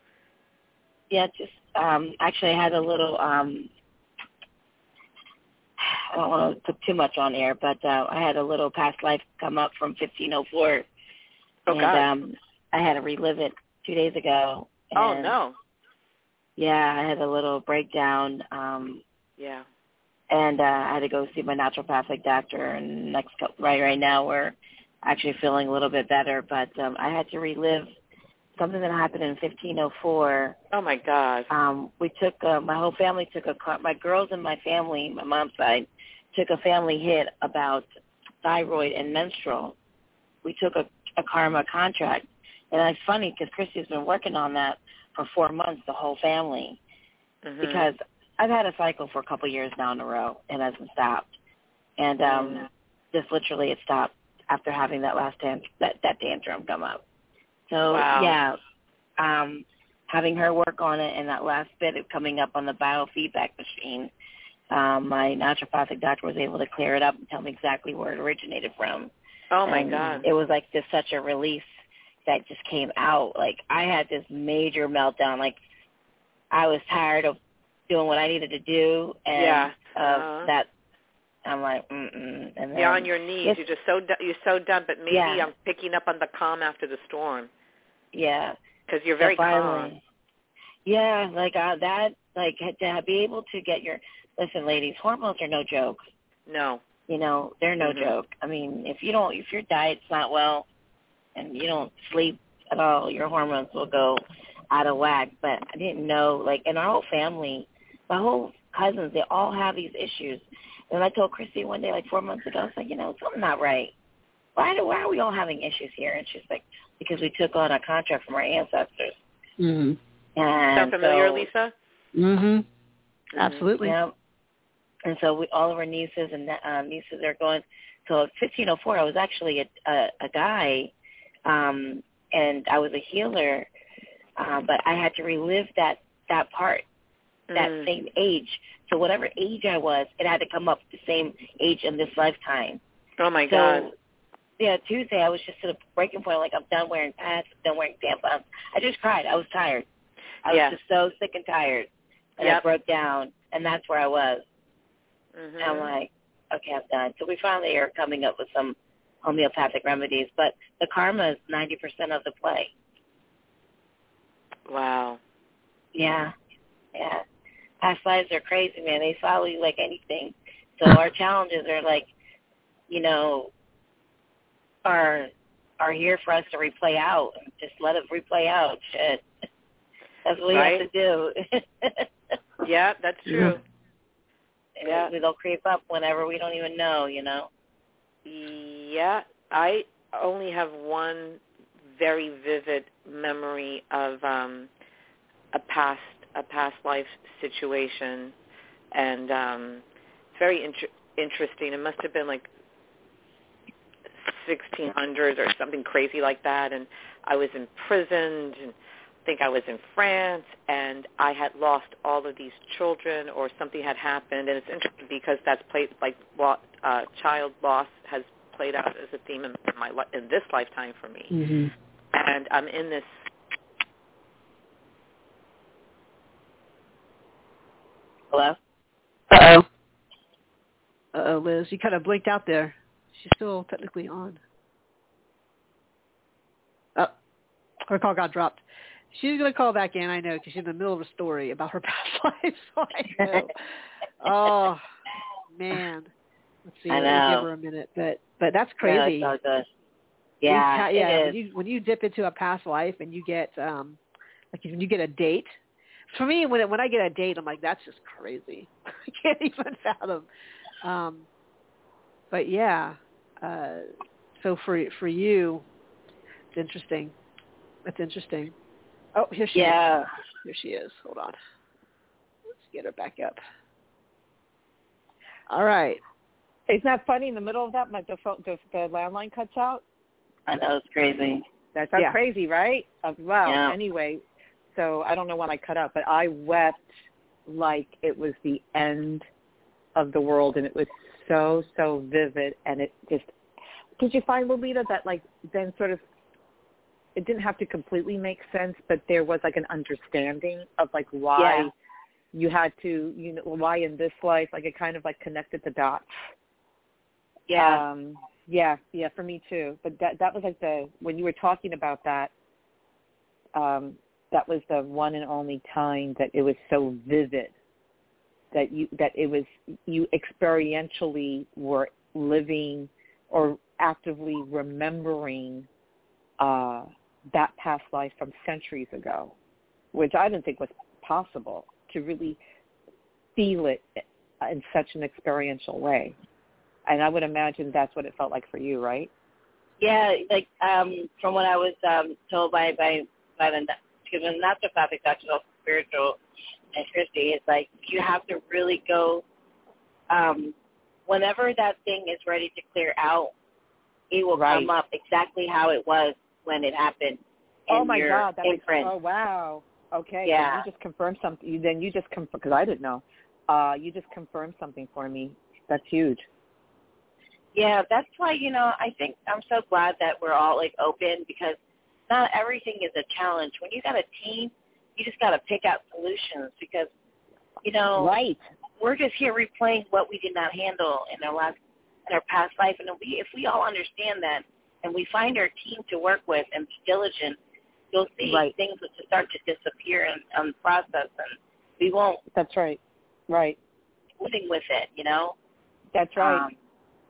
Yeah, just um actually I had a little um I don't want to put too much on air, but uh I had a little past life come up from 1504. Oh and God. um I had to relive it 2 days ago. oh no. Yeah, I had a little breakdown um Yeah. and uh I had to go see my naturopathic doctor and next right right now we're actually feeling a little bit better, but um I had to relive something that happened in 1504 Oh my God. um we took uh, my whole family took a car my girls and my family my mom's side took a family hit about thyroid and menstrual we took a, a karma contract and it's funny because christy's been working on that for four months the whole family Mhm. because i've had a cycle for a couple years now in a row and hasn't stopped and um Mm. just literally it stopped after having that last tant- that that tantrum come up so Wow. yeah um having her work on it and that last bit of coming up on the biofeedback machine, um, my naturopathic doctor was able to clear it up and tell me exactly where it originated from. oh my And God. It was like just such a release that just came out. Like I had this major meltdown. Like I was tired of doing what I needed to do and Yeah. of Uh-huh. that I'm like, mm mm and then You're on your knees. You're just so you're so done. But maybe Yeah. I'm picking up on the calm after the storm yeah. because you're So very finally, calm. Yeah, like uh, that, like to be able to get your listen, ladies, hormones are no joke. No. You know, they're no Mhm. joke. I mean, if you don't, if your diet's not well, and you don't sleep at all, your hormones will go out of whack. But I didn't know, like in our whole family, my whole cousins, they all have these issues. And I told Christy one day, like four months ago, I was like, you know, something not right. Why do why are we all having issues here? And she's like, because we took on a contract from our ancestors. Mhm. And Sound familiar, so, Lisa? Mhm. Mhm. Absolutely. Yeah. And so we, all of our nieces and uh, nieces are going. So at 1504, I was actually a, a, a guy, um, and I was a healer, uh, but I had to relive that that part, that Mm. same age. So whatever age I was, it had to come up the same age in this lifetime. Oh my so, God. Yeah, Tuesday I was just at a breaking point. Like I'm done wearing pads, I'm done wearing tampons. I just cried. I was tired. I was just so sick and tired, and I broke down, and that's where I was. Mhm. And I'm like, okay, I'm done. So we finally are coming up with some homeopathic remedies, but the karma is 90% of the play. wow. Yeah, yeah. Past lives are crazy, man. They follow you like anything. So our challenges are like, you know, are are here for us to replay out. Just let it replay out. Shit. That's what we Right. have to do. Yeah, that's true. Yeah. They'll creep up whenever we don't even know, you know. Yeah, I only have one very vivid memory of um a past a past life situation and um it's very inter- interesting. It must have been like 1600s or something crazy like that and I was imprisoned and I think I was in France and I had lost all of these children or something had happened and it's interesting because that's played like lo- uh child loss has played out as a theme in my li- in this lifetime for me Mhm. and I'm in this Hello? Uh-oh. Uh-oh, Liz. You kind of blinked out there. She's still technically on. Oh, her call got dropped. She's going to call back in, I know, because she's in the middle of a story about her past life, so I know. oh, man. Let's see. I know. give her a minute. But, but that's Yeah, crazy. it's all good. Yeah, yeah. it When you when you dip into a past life and you get um like when you get a date. For me, when it, when I get a date, I'm like, that's just crazy. I can't even fathom. Um, but yeah, uh, so for for you, it's interesting. That's interesting. Oh, here she Yeah. is. Here she is. Hold on. Let's get her back up. All right. Isn't that funny? In the middle of that, my, the, phone, the the landline cuts out. I know it's crazy. That's, that's Yeah. crazy, right? Uh, well, Yeah. anyway, so I don't know when I cut out, but I wept like it was the end of the world, and it was so so vivid, and it just. Did you find Lolita that like then sort of it didn't have to completely make sense, but there was like an understanding of like why Yeah. you had to, you know, why in this life, like it kind of like connected the dots. Yeah. Um, yeah, yeah, for me too. But that that was like the when you were talking about that, um, that was the one and only time that it was so vivid that you that it was you experientially were living or actively remembering uh that past life from centuries ago, which I didn't think was possible to really feel it in such an experiential way. And I would imagine that's what it felt like for you, right? Yeah, like um from what I was um told by by by the excuse me, naturopathic doctor, also spiritual and Christy, it's like you have to really go um whenever that thing is ready to clear out, it will Right. come up exactly how it was when it happened. oh my God, that makes oh wow. Okay, Yeah. you just confirmed something. Then you just confirmed because I didn't know. Uh, you just confirmed something for me. That's huge. Yeah, that's why, you know, I think I'm so glad that we're all like open because not everything is a challenge. When you got a team, you just got to pick out solutions because, you know, Right. we're just here replaying what we did not handle in our last in our past life and if we if we all understand that and we find our team to work with and be diligent, you'll see Right. things will start to disappear in, in the process and we won't That's right. Right. living with it, you know? That's right. Um,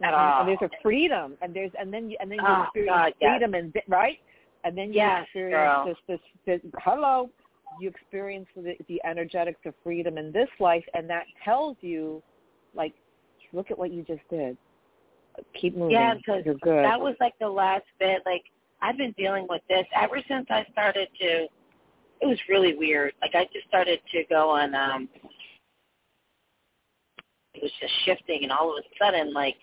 at and, all. and there's a freedom, and there's and then you and then you Oh, experience God, yes. freedom and right, and then you Yes, experience this, this this hello, you experience the, the energetics of freedom in this life, and that tells you, like, look at what you just did. Keep moving. Yeah, because that was like the last bit. Like I've been dealing with this ever since I started to. It was really weird. Like I just started to go on. um It was just shifting, and all of a sudden, like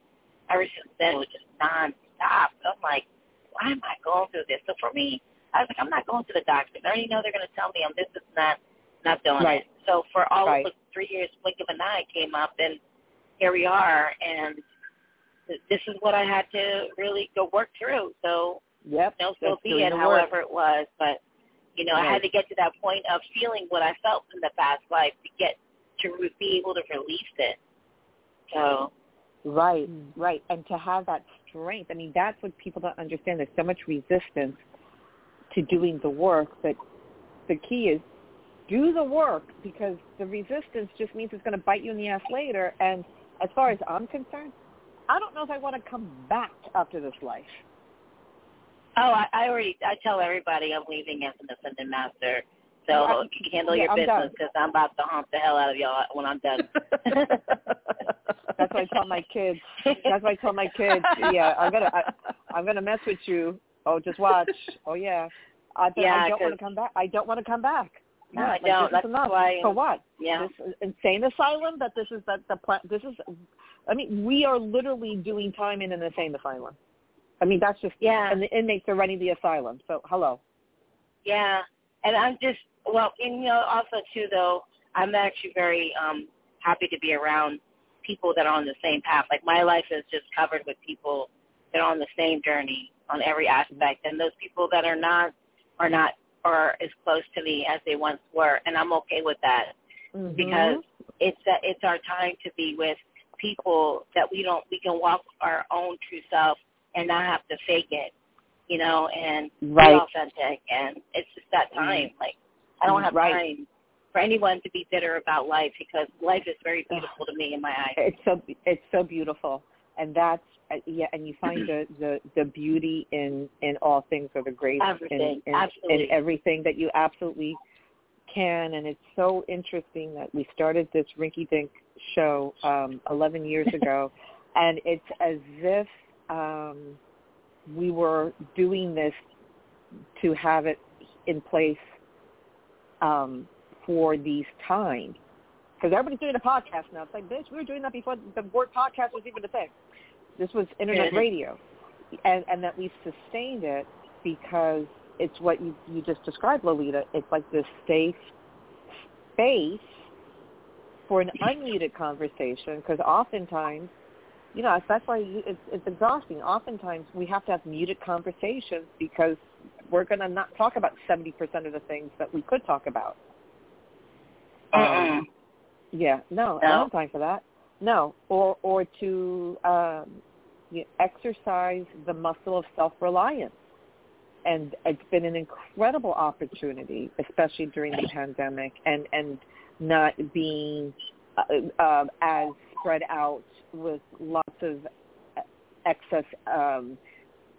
ever since then, it was just nonstop. I'm like, why am I going through this? So for me, I was like, I'm not going to the doctor. I already know they're going to tell me I'm this, this, and that. Not doing Right. it. So for all Right. of the three years, blink of an eye came up, and here we are, and this is what I had to really go work through. So yep. you know, so be doing it, the work. however it was. But you know, I had to get to that point of feeling what I felt in the past life to get to re- be able to release it. So Right, Mm. right. And to have that strength, I mean, that's what people don't understand. There's so much resistance to doing the work, but the key is do the work because the resistance just means it's going to bite you in the ass later. And as far as I'm concerned, I don't know if I want to come back after this life. oh, I, I already I tell everybody I'm leaving as an ascendant master. So handle yeah, your I'm business because I'm about to hump the hell out of y'all when I'm done. That's what I tell my kids. That's what I tell my kids. Yeah, I'm gonna, I, I'm gonna mess with you. Oh, just watch. Oh yeah. I, Yeah, I don't want to come back. I don't want to come back. No, Yeah, I like, don't. That's enough. why- For what? yeah. This insane asylum. That this is that the pla- This is. I mean, we are literally doing time in an insane asylum. I mean, that's just. Yeah. And the inmates are running the asylum. So hello. Yeah, and I'm just well, and you know, also too though, I'm actually very um happy to be around people that are on the same path. Like my life is just covered with people that are on the same journey on every aspect, and those people that are not are not are as close to me as they once were, and I'm okay with that Mm-hmm. because it's that it's our time to be with people that we don't we can walk our own true self and not have to fake it, you know, and Right. be authentic. And it's just that time. Like I don't have Right. time for anyone to be bitter about life because life is very beautiful to me in my eyes. It's so it's so beautiful. and that's uh, yeah, and you find the the the beauty in in all things or the grace everything, in, in, absolutely. in everything that you absolutely can. And it's so interesting that we started this Rinky Dink show um, 11 years ago, and it's as if um, we were doing this to have it in place um, for these times. Because everybody's doing a podcast now. It's like, bitch, we were doing that before the word podcast was even a thing. This was internet radio, and and that we've sustained it because it's what you you just described, Lolita. It's like this safe space for an unmuted conversation because oftentimes, you know, that's why you, it's, it's exhausting. Oftentimes we have to have muted conversations because we're going to not talk about 70% of the things that we could talk about. Um, yeah, no, No. I don't have time for that. No, or or to um, you exercise the muscle of self-reliance, and it's been an incredible opportunity, especially during the pandemic, and and not being uh, uh, as spread out with lots of excess um,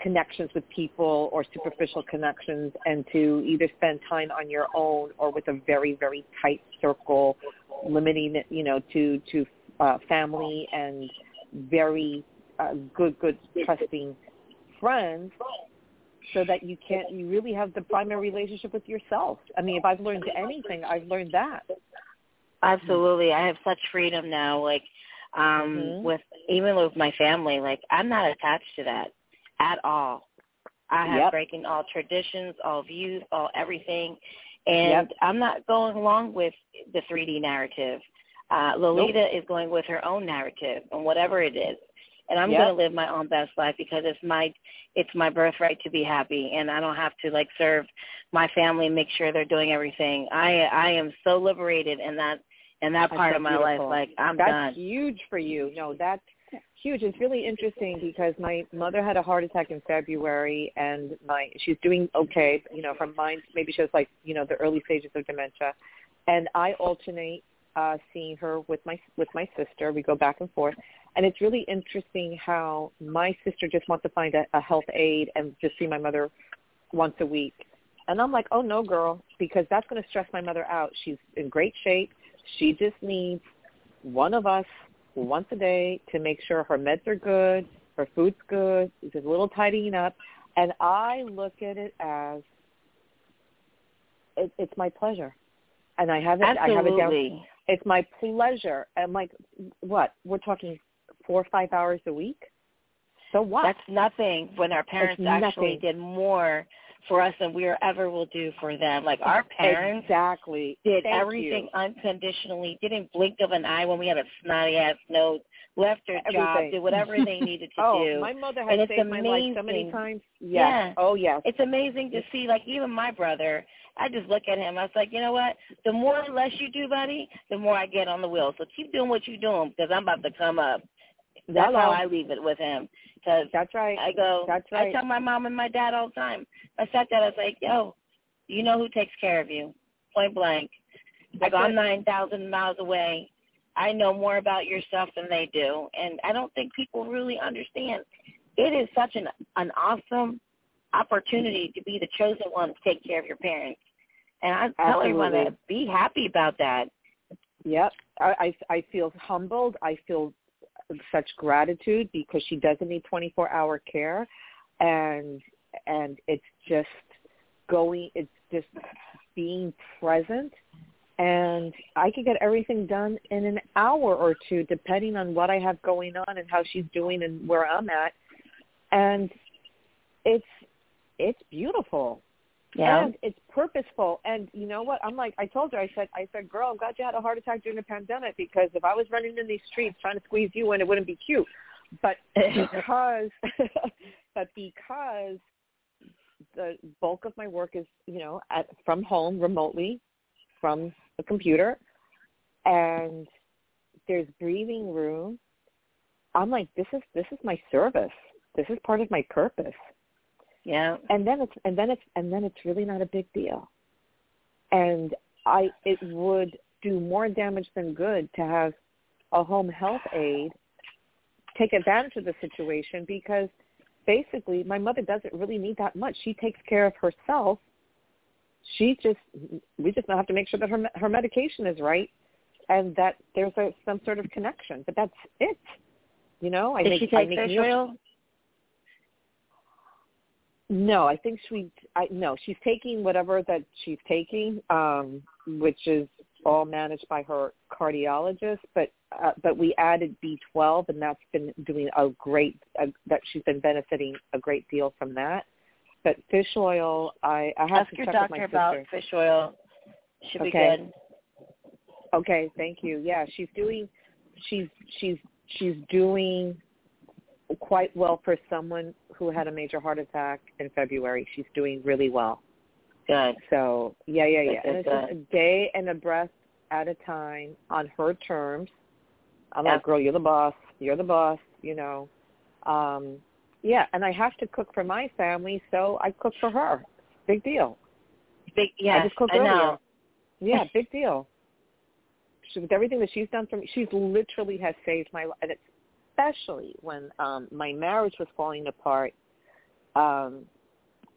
connections with people or superficial connections, and to either spend time on your own or with a very very tight circle, limiting it, you know, to to uh, family and very uh, good, good, trusting friends, so that you can't, you really have the primary relationship with yourself. I mean, if I've learned anything, I've learned that. Absolutely. I have such freedom now, like um Mhm. with even with my family, like I'm not attached to that at all. I have Yep. breaking all traditions, all views, all everything. And Yep. I'm not going along with the 3D narrative. Uh Lolita is going with her own narrative and whatever it is. And I'm Yep. going to live my own best life because it's my it's my birthright to be happy and I don't have to like serve my family and make sure they're doing everything. I I am so liberated in that in that That's part so of my beautiful. life. Like I'm that's done. huge for you. No, that's huge. It's really interesting because my mother had a heart attack in February, and my she's doing okay. You know, from mine, maybe she was like you know the early stages of dementia, and I alternate uh, seeing her with my with my sister. We go back and forth, and it's really interesting how my sister just wants to find a, a health aide and just see my mother once a week. And I'm like, oh no, girl, because that's going to stress my mother out. She's in great shape. She just needs one of us once a day to make sure her meds are good, her food's good, there's a little tidying up. And I look at it as it, it's my pleasure. And I have it I have it down Absolutely. it's my pleasure. I'm like, what? We're talking four or five hours a week. So what? That's nothing when our parents actually nothing. did more for us than we are ever will do for them. Like our parents exactly did Thank everything you. unconditionally, didn't blink of an eye when we had a snotty ass nose, left their job, Everything. did whatever they needed to oh, do. my mother has And it's saved my life so many times. Yes. Yeah. Oh yes. It's amazing to see, like even my brother, I just look at him, I was like, you know what? The more or less you do, buddy, the more I get on the wheel. So keep doing what you're doing because I'm about to come up. That's Hello. how I leave it with him. Because That's right. I go, That's right. I tell my mom and my dad all the time. I sat there, I was like, yo, you know who takes care of you? Point blank. I That's go, I'm 9,000 miles away. I know more about your stuff than they do. And I don't think people really understand. It is such an, an awesome opportunity to be the chosen one to take care of your parents. And I tell everyone Absolutely. to be happy about that. Yep. I, I I feel humbled. I feel such gratitude because she doesn't need 24 hour care. And and it's just going it's just being present. And I can get everything done in an hour or two depending on what I have going on and how she's doing and where I'm at. And it's it's beautiful Yeah. and it's purposeful. And you know what? I'm like, I told her, I said, I said, girl, I'm glad you had a heart attack during the pandemic because if I was running in these streets trying to squeeze you in, it wouldn't be cute. But because, but because the bulk of my work is, you know, at from home remotely, from the computer, and there's breathing room. I'm like, this is this is my service. This is part of my purpose yeah. and then it's and then it's and then it's really not a big deal and i it would do more damage than good to have a home health aide take advantage of the situation because basically my mother doesn't really need that much. She takes care of herself. She just we just now have to make sure that her her medication is right and that there's a some sort of connection. But that's it. You know, I Did make she take I make fish meals- oil? No, I think she. I no, she's taking whatever that she's taking, um, which is all managed by her cardiologist. But uh, but we added B12, and that's been doing a great. Uh, that she's been benefiting a great deal from that. But fish oil, I, I have Ask to your check doctor with my about fish oil. Should be Okay. good. Okay, thank you. Yeah, she's doing. She's she's she's doing quite well for someone who had a major heart attack in February. She's doing really well. Good. So yeah, yeah, yeah. Good, And it's good, just a day and a breath at a time on her terms. I'm Yeah. like, girl, you're the boss. You're the boss. You know. Um, yeah, and I have to cook for my family, so I cook for her. Big deal. Big I just cooked I earlier. know. Yeah, big deal. She, with everything that she's done for me, she's literally has saved my life, and especially when um my marriage was falling apart. Um,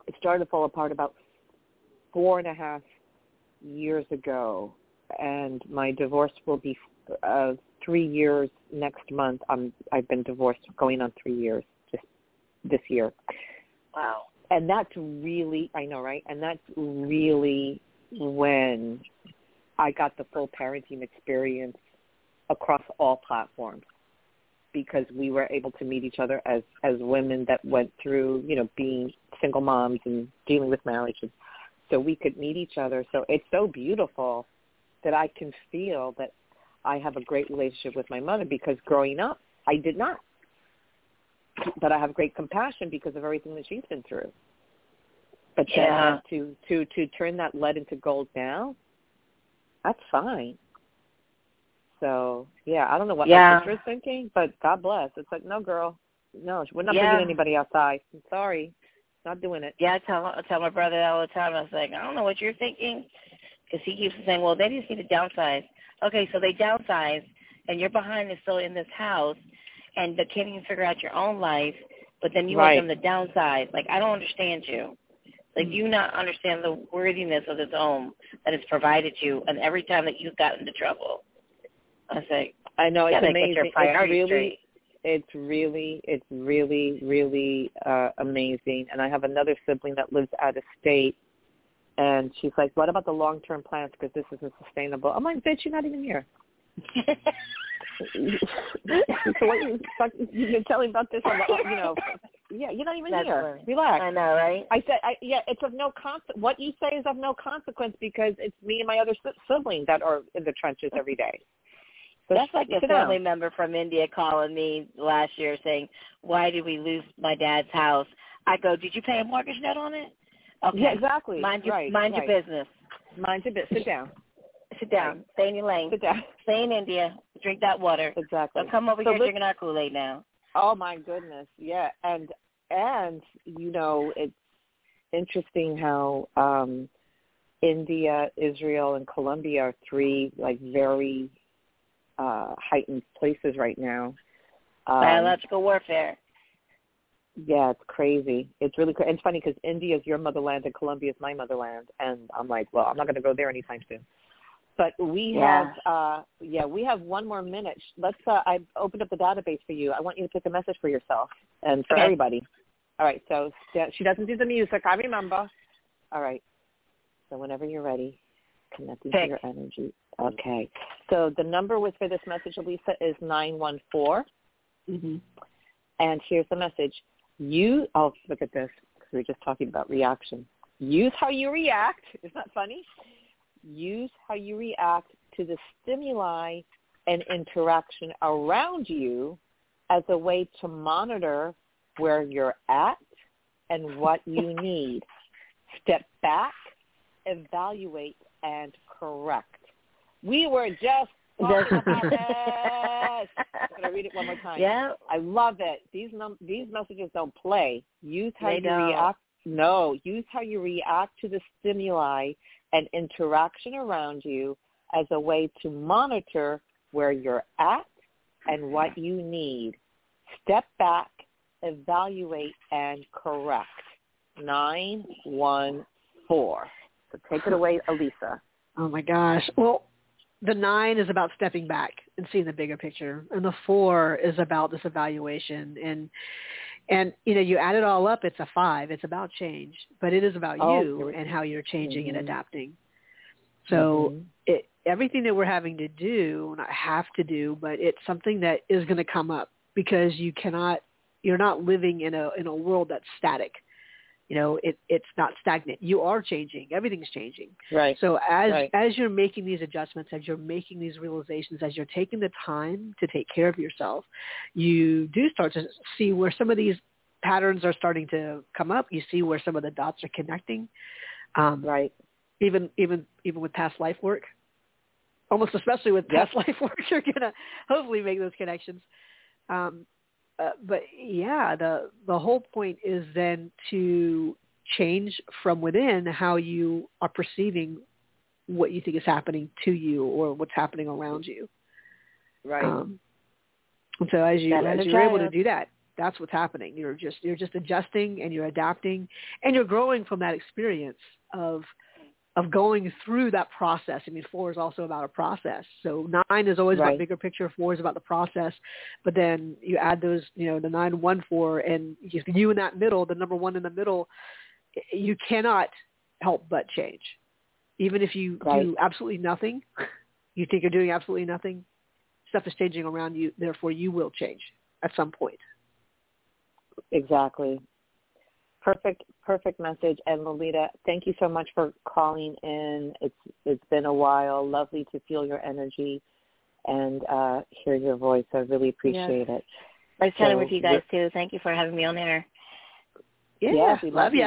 it started to fall apart about four and a half years ago, and my divorce will be uh, three years next month. I'm I've been divorced going on three years just this year Wow. and that's really I know, right? And that's really when I got the full parenting experience across all platforms because we were able to meet each other as as women that went through, you know, being single moms and dealing with marriages. So we could meet each other. So it's so beautiful that I can feel that I have a great relationship with my mother because growing up I did not but I have great compassion because of everything that she's been through. But then Yeah. to to to turn that lead into gold now, that's fine. So yeah, I don't know what Yeah. my sister is thinking, but God bless. It's like, no, girl, no, we're not Yeah. bringing anybody outside. I'm sorry, not doing it. Yeah, I tell I tell my brother that all the time. I was like, I don't know what you're thinking, because he keeps saying, well, they just need to downsize. Okay, so they downsize, and you're behind is still in this house, and they can't even figure out your own life. But then you Right. want them to downsize. Like I don't understand you. Like do you not understand the worthiness of this home that it's provided you, and every time that you've gotten into trouble. I was like, I know it's amazing. It's really, straight. it's really, it's really, really uh, amazing. And I have another sibling that lives out of state, and she's like, "What about the long-term plans? Because this isn't sustainable." I'm like, "Bitch, you're not even here." so what you fuck- you're telling about this? The, you know, yeah, you're not even That's here. Relax. I know, right? I said, I, yeah, it's of no con. What you say is of no consequence because it's me and my other si- sibling that are in the trenches every day. So That's like a down. family member from India calling me last year saying, "Why did we lose my dad's house?" I go, "Did you pay a mortgage note on it?" Okay, Yeah, exactly. mind your right, mind right. your business. Mind your business. Sit down. Sit down. Stay in your lane. Sit down. Stay in India. Drink that water. Exactly. Don't come over So here drinking our Kool Aid now. Oh my goodness, yeah, and and you know it's interesting how um India, Israel, and Colombia are three like very uh heightened places right now. Um, Biological warfare. Yeah, it's crazy. It's really crazy. It's funny because India is your motherland and Colombia is my motherland, and I'm like, well, I'm not going to go there anytime soon. But we Yeah. have, uh yeah, we have one more minute. Let's. Uh, I opened up the database for you. I want you to pick a message for yourself and for Okay. everybody. All right. So she doesn't do the music. I remember. All right. So whenever you're ready, connecting to your energy. Okay. So the number with for this message, Alyssa, is nine one four. Mm-hmm. And here's the message. You, oh, look at this, because we were just talking about reaction. Use how you react. Isn't that funny? Use how you react to the stimuli and interaction around you as a way to monitor where you're at and what you need. Step back, evaluate, and correct. We were just talking about this. I'm going to read it one more time. Yeah. I love it. These num- these messages don't play. Use how They you don't. react. No, use how you react to the stimuli and interaction around you as a way to monitor where you're at and what you need. step back, evaluate, and correct. 914. So take it away, Alyssa. Oh my gosh. Well, the nine is about stepping back and seeing the bigger picture, and the four is about this evaluation and and you know you add it all up, it's a five. It's about change, but it is about oh, you and how you're changing mm-hmm. and adapting. So mm-hmm. it, everything that we're having to do, not have to do, but it's something that is going to come up because you cannot, you're not living in a in a world that's static you know it it's not stagnant. You are changing. Everything's changing. Right. So as right. as you're making these adjustments as you're making these realizations as you're taking the time to take care of yourself you do start to see where some of these patterns are starting to come up. You see where some of the dots are connecting. Um, right. even even even with past life work. Almost especially with past yep. life work you're gonna hopefully make those connections. Um, uh, but yeah, the the whole point is then to change from within how you are perceiving what you think is happening to you or what's happening around you. Right. Um, and so as you as you're able to do that, that's what's happening. You're just you're just adjusting and you're adapting and you're growing from that experience of of going through that process. I mean, four is also about a process. So nine is always right. about bigger picture. Four is about the process. But then you add those, you know, the nine, one, four, and you in that middle, the number one in the middle, you cannot help but change. Even if you right. do absolutely nothing, you think you're doing absolutely nothing, stuff is changing around you. Therefore, you will change at some point. Exactly perfect perfect message. And lolita thank you so much for calling in. It's it's been a while. Lovely to feel your energy and uh hear your voice. I really appreciate yes. it. Nice so, chatting with you guys too. Thank you for having me on air. Yeah, yes, we love, love you,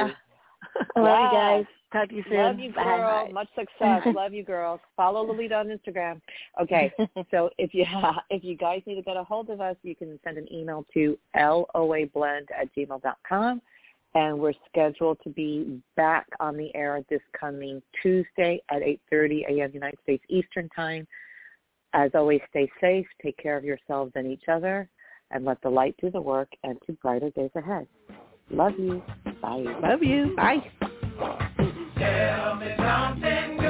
I love you guys. Talk to you soon. Love you girl. Bye. much success. Love you girls follow lolita on instagram. Okay so if you if you guys need to get a hold of us you can send an email to loablend at gmail dot com and we're scheduled to be back on the air this coming Tuesday at 8.30 a.m. United States Eastern Time. As always, stay safe, take care of yourselves and each other, and let the light do the work and to brighter days ahead. Love you. Bye. Love you. Bye. Tell me something.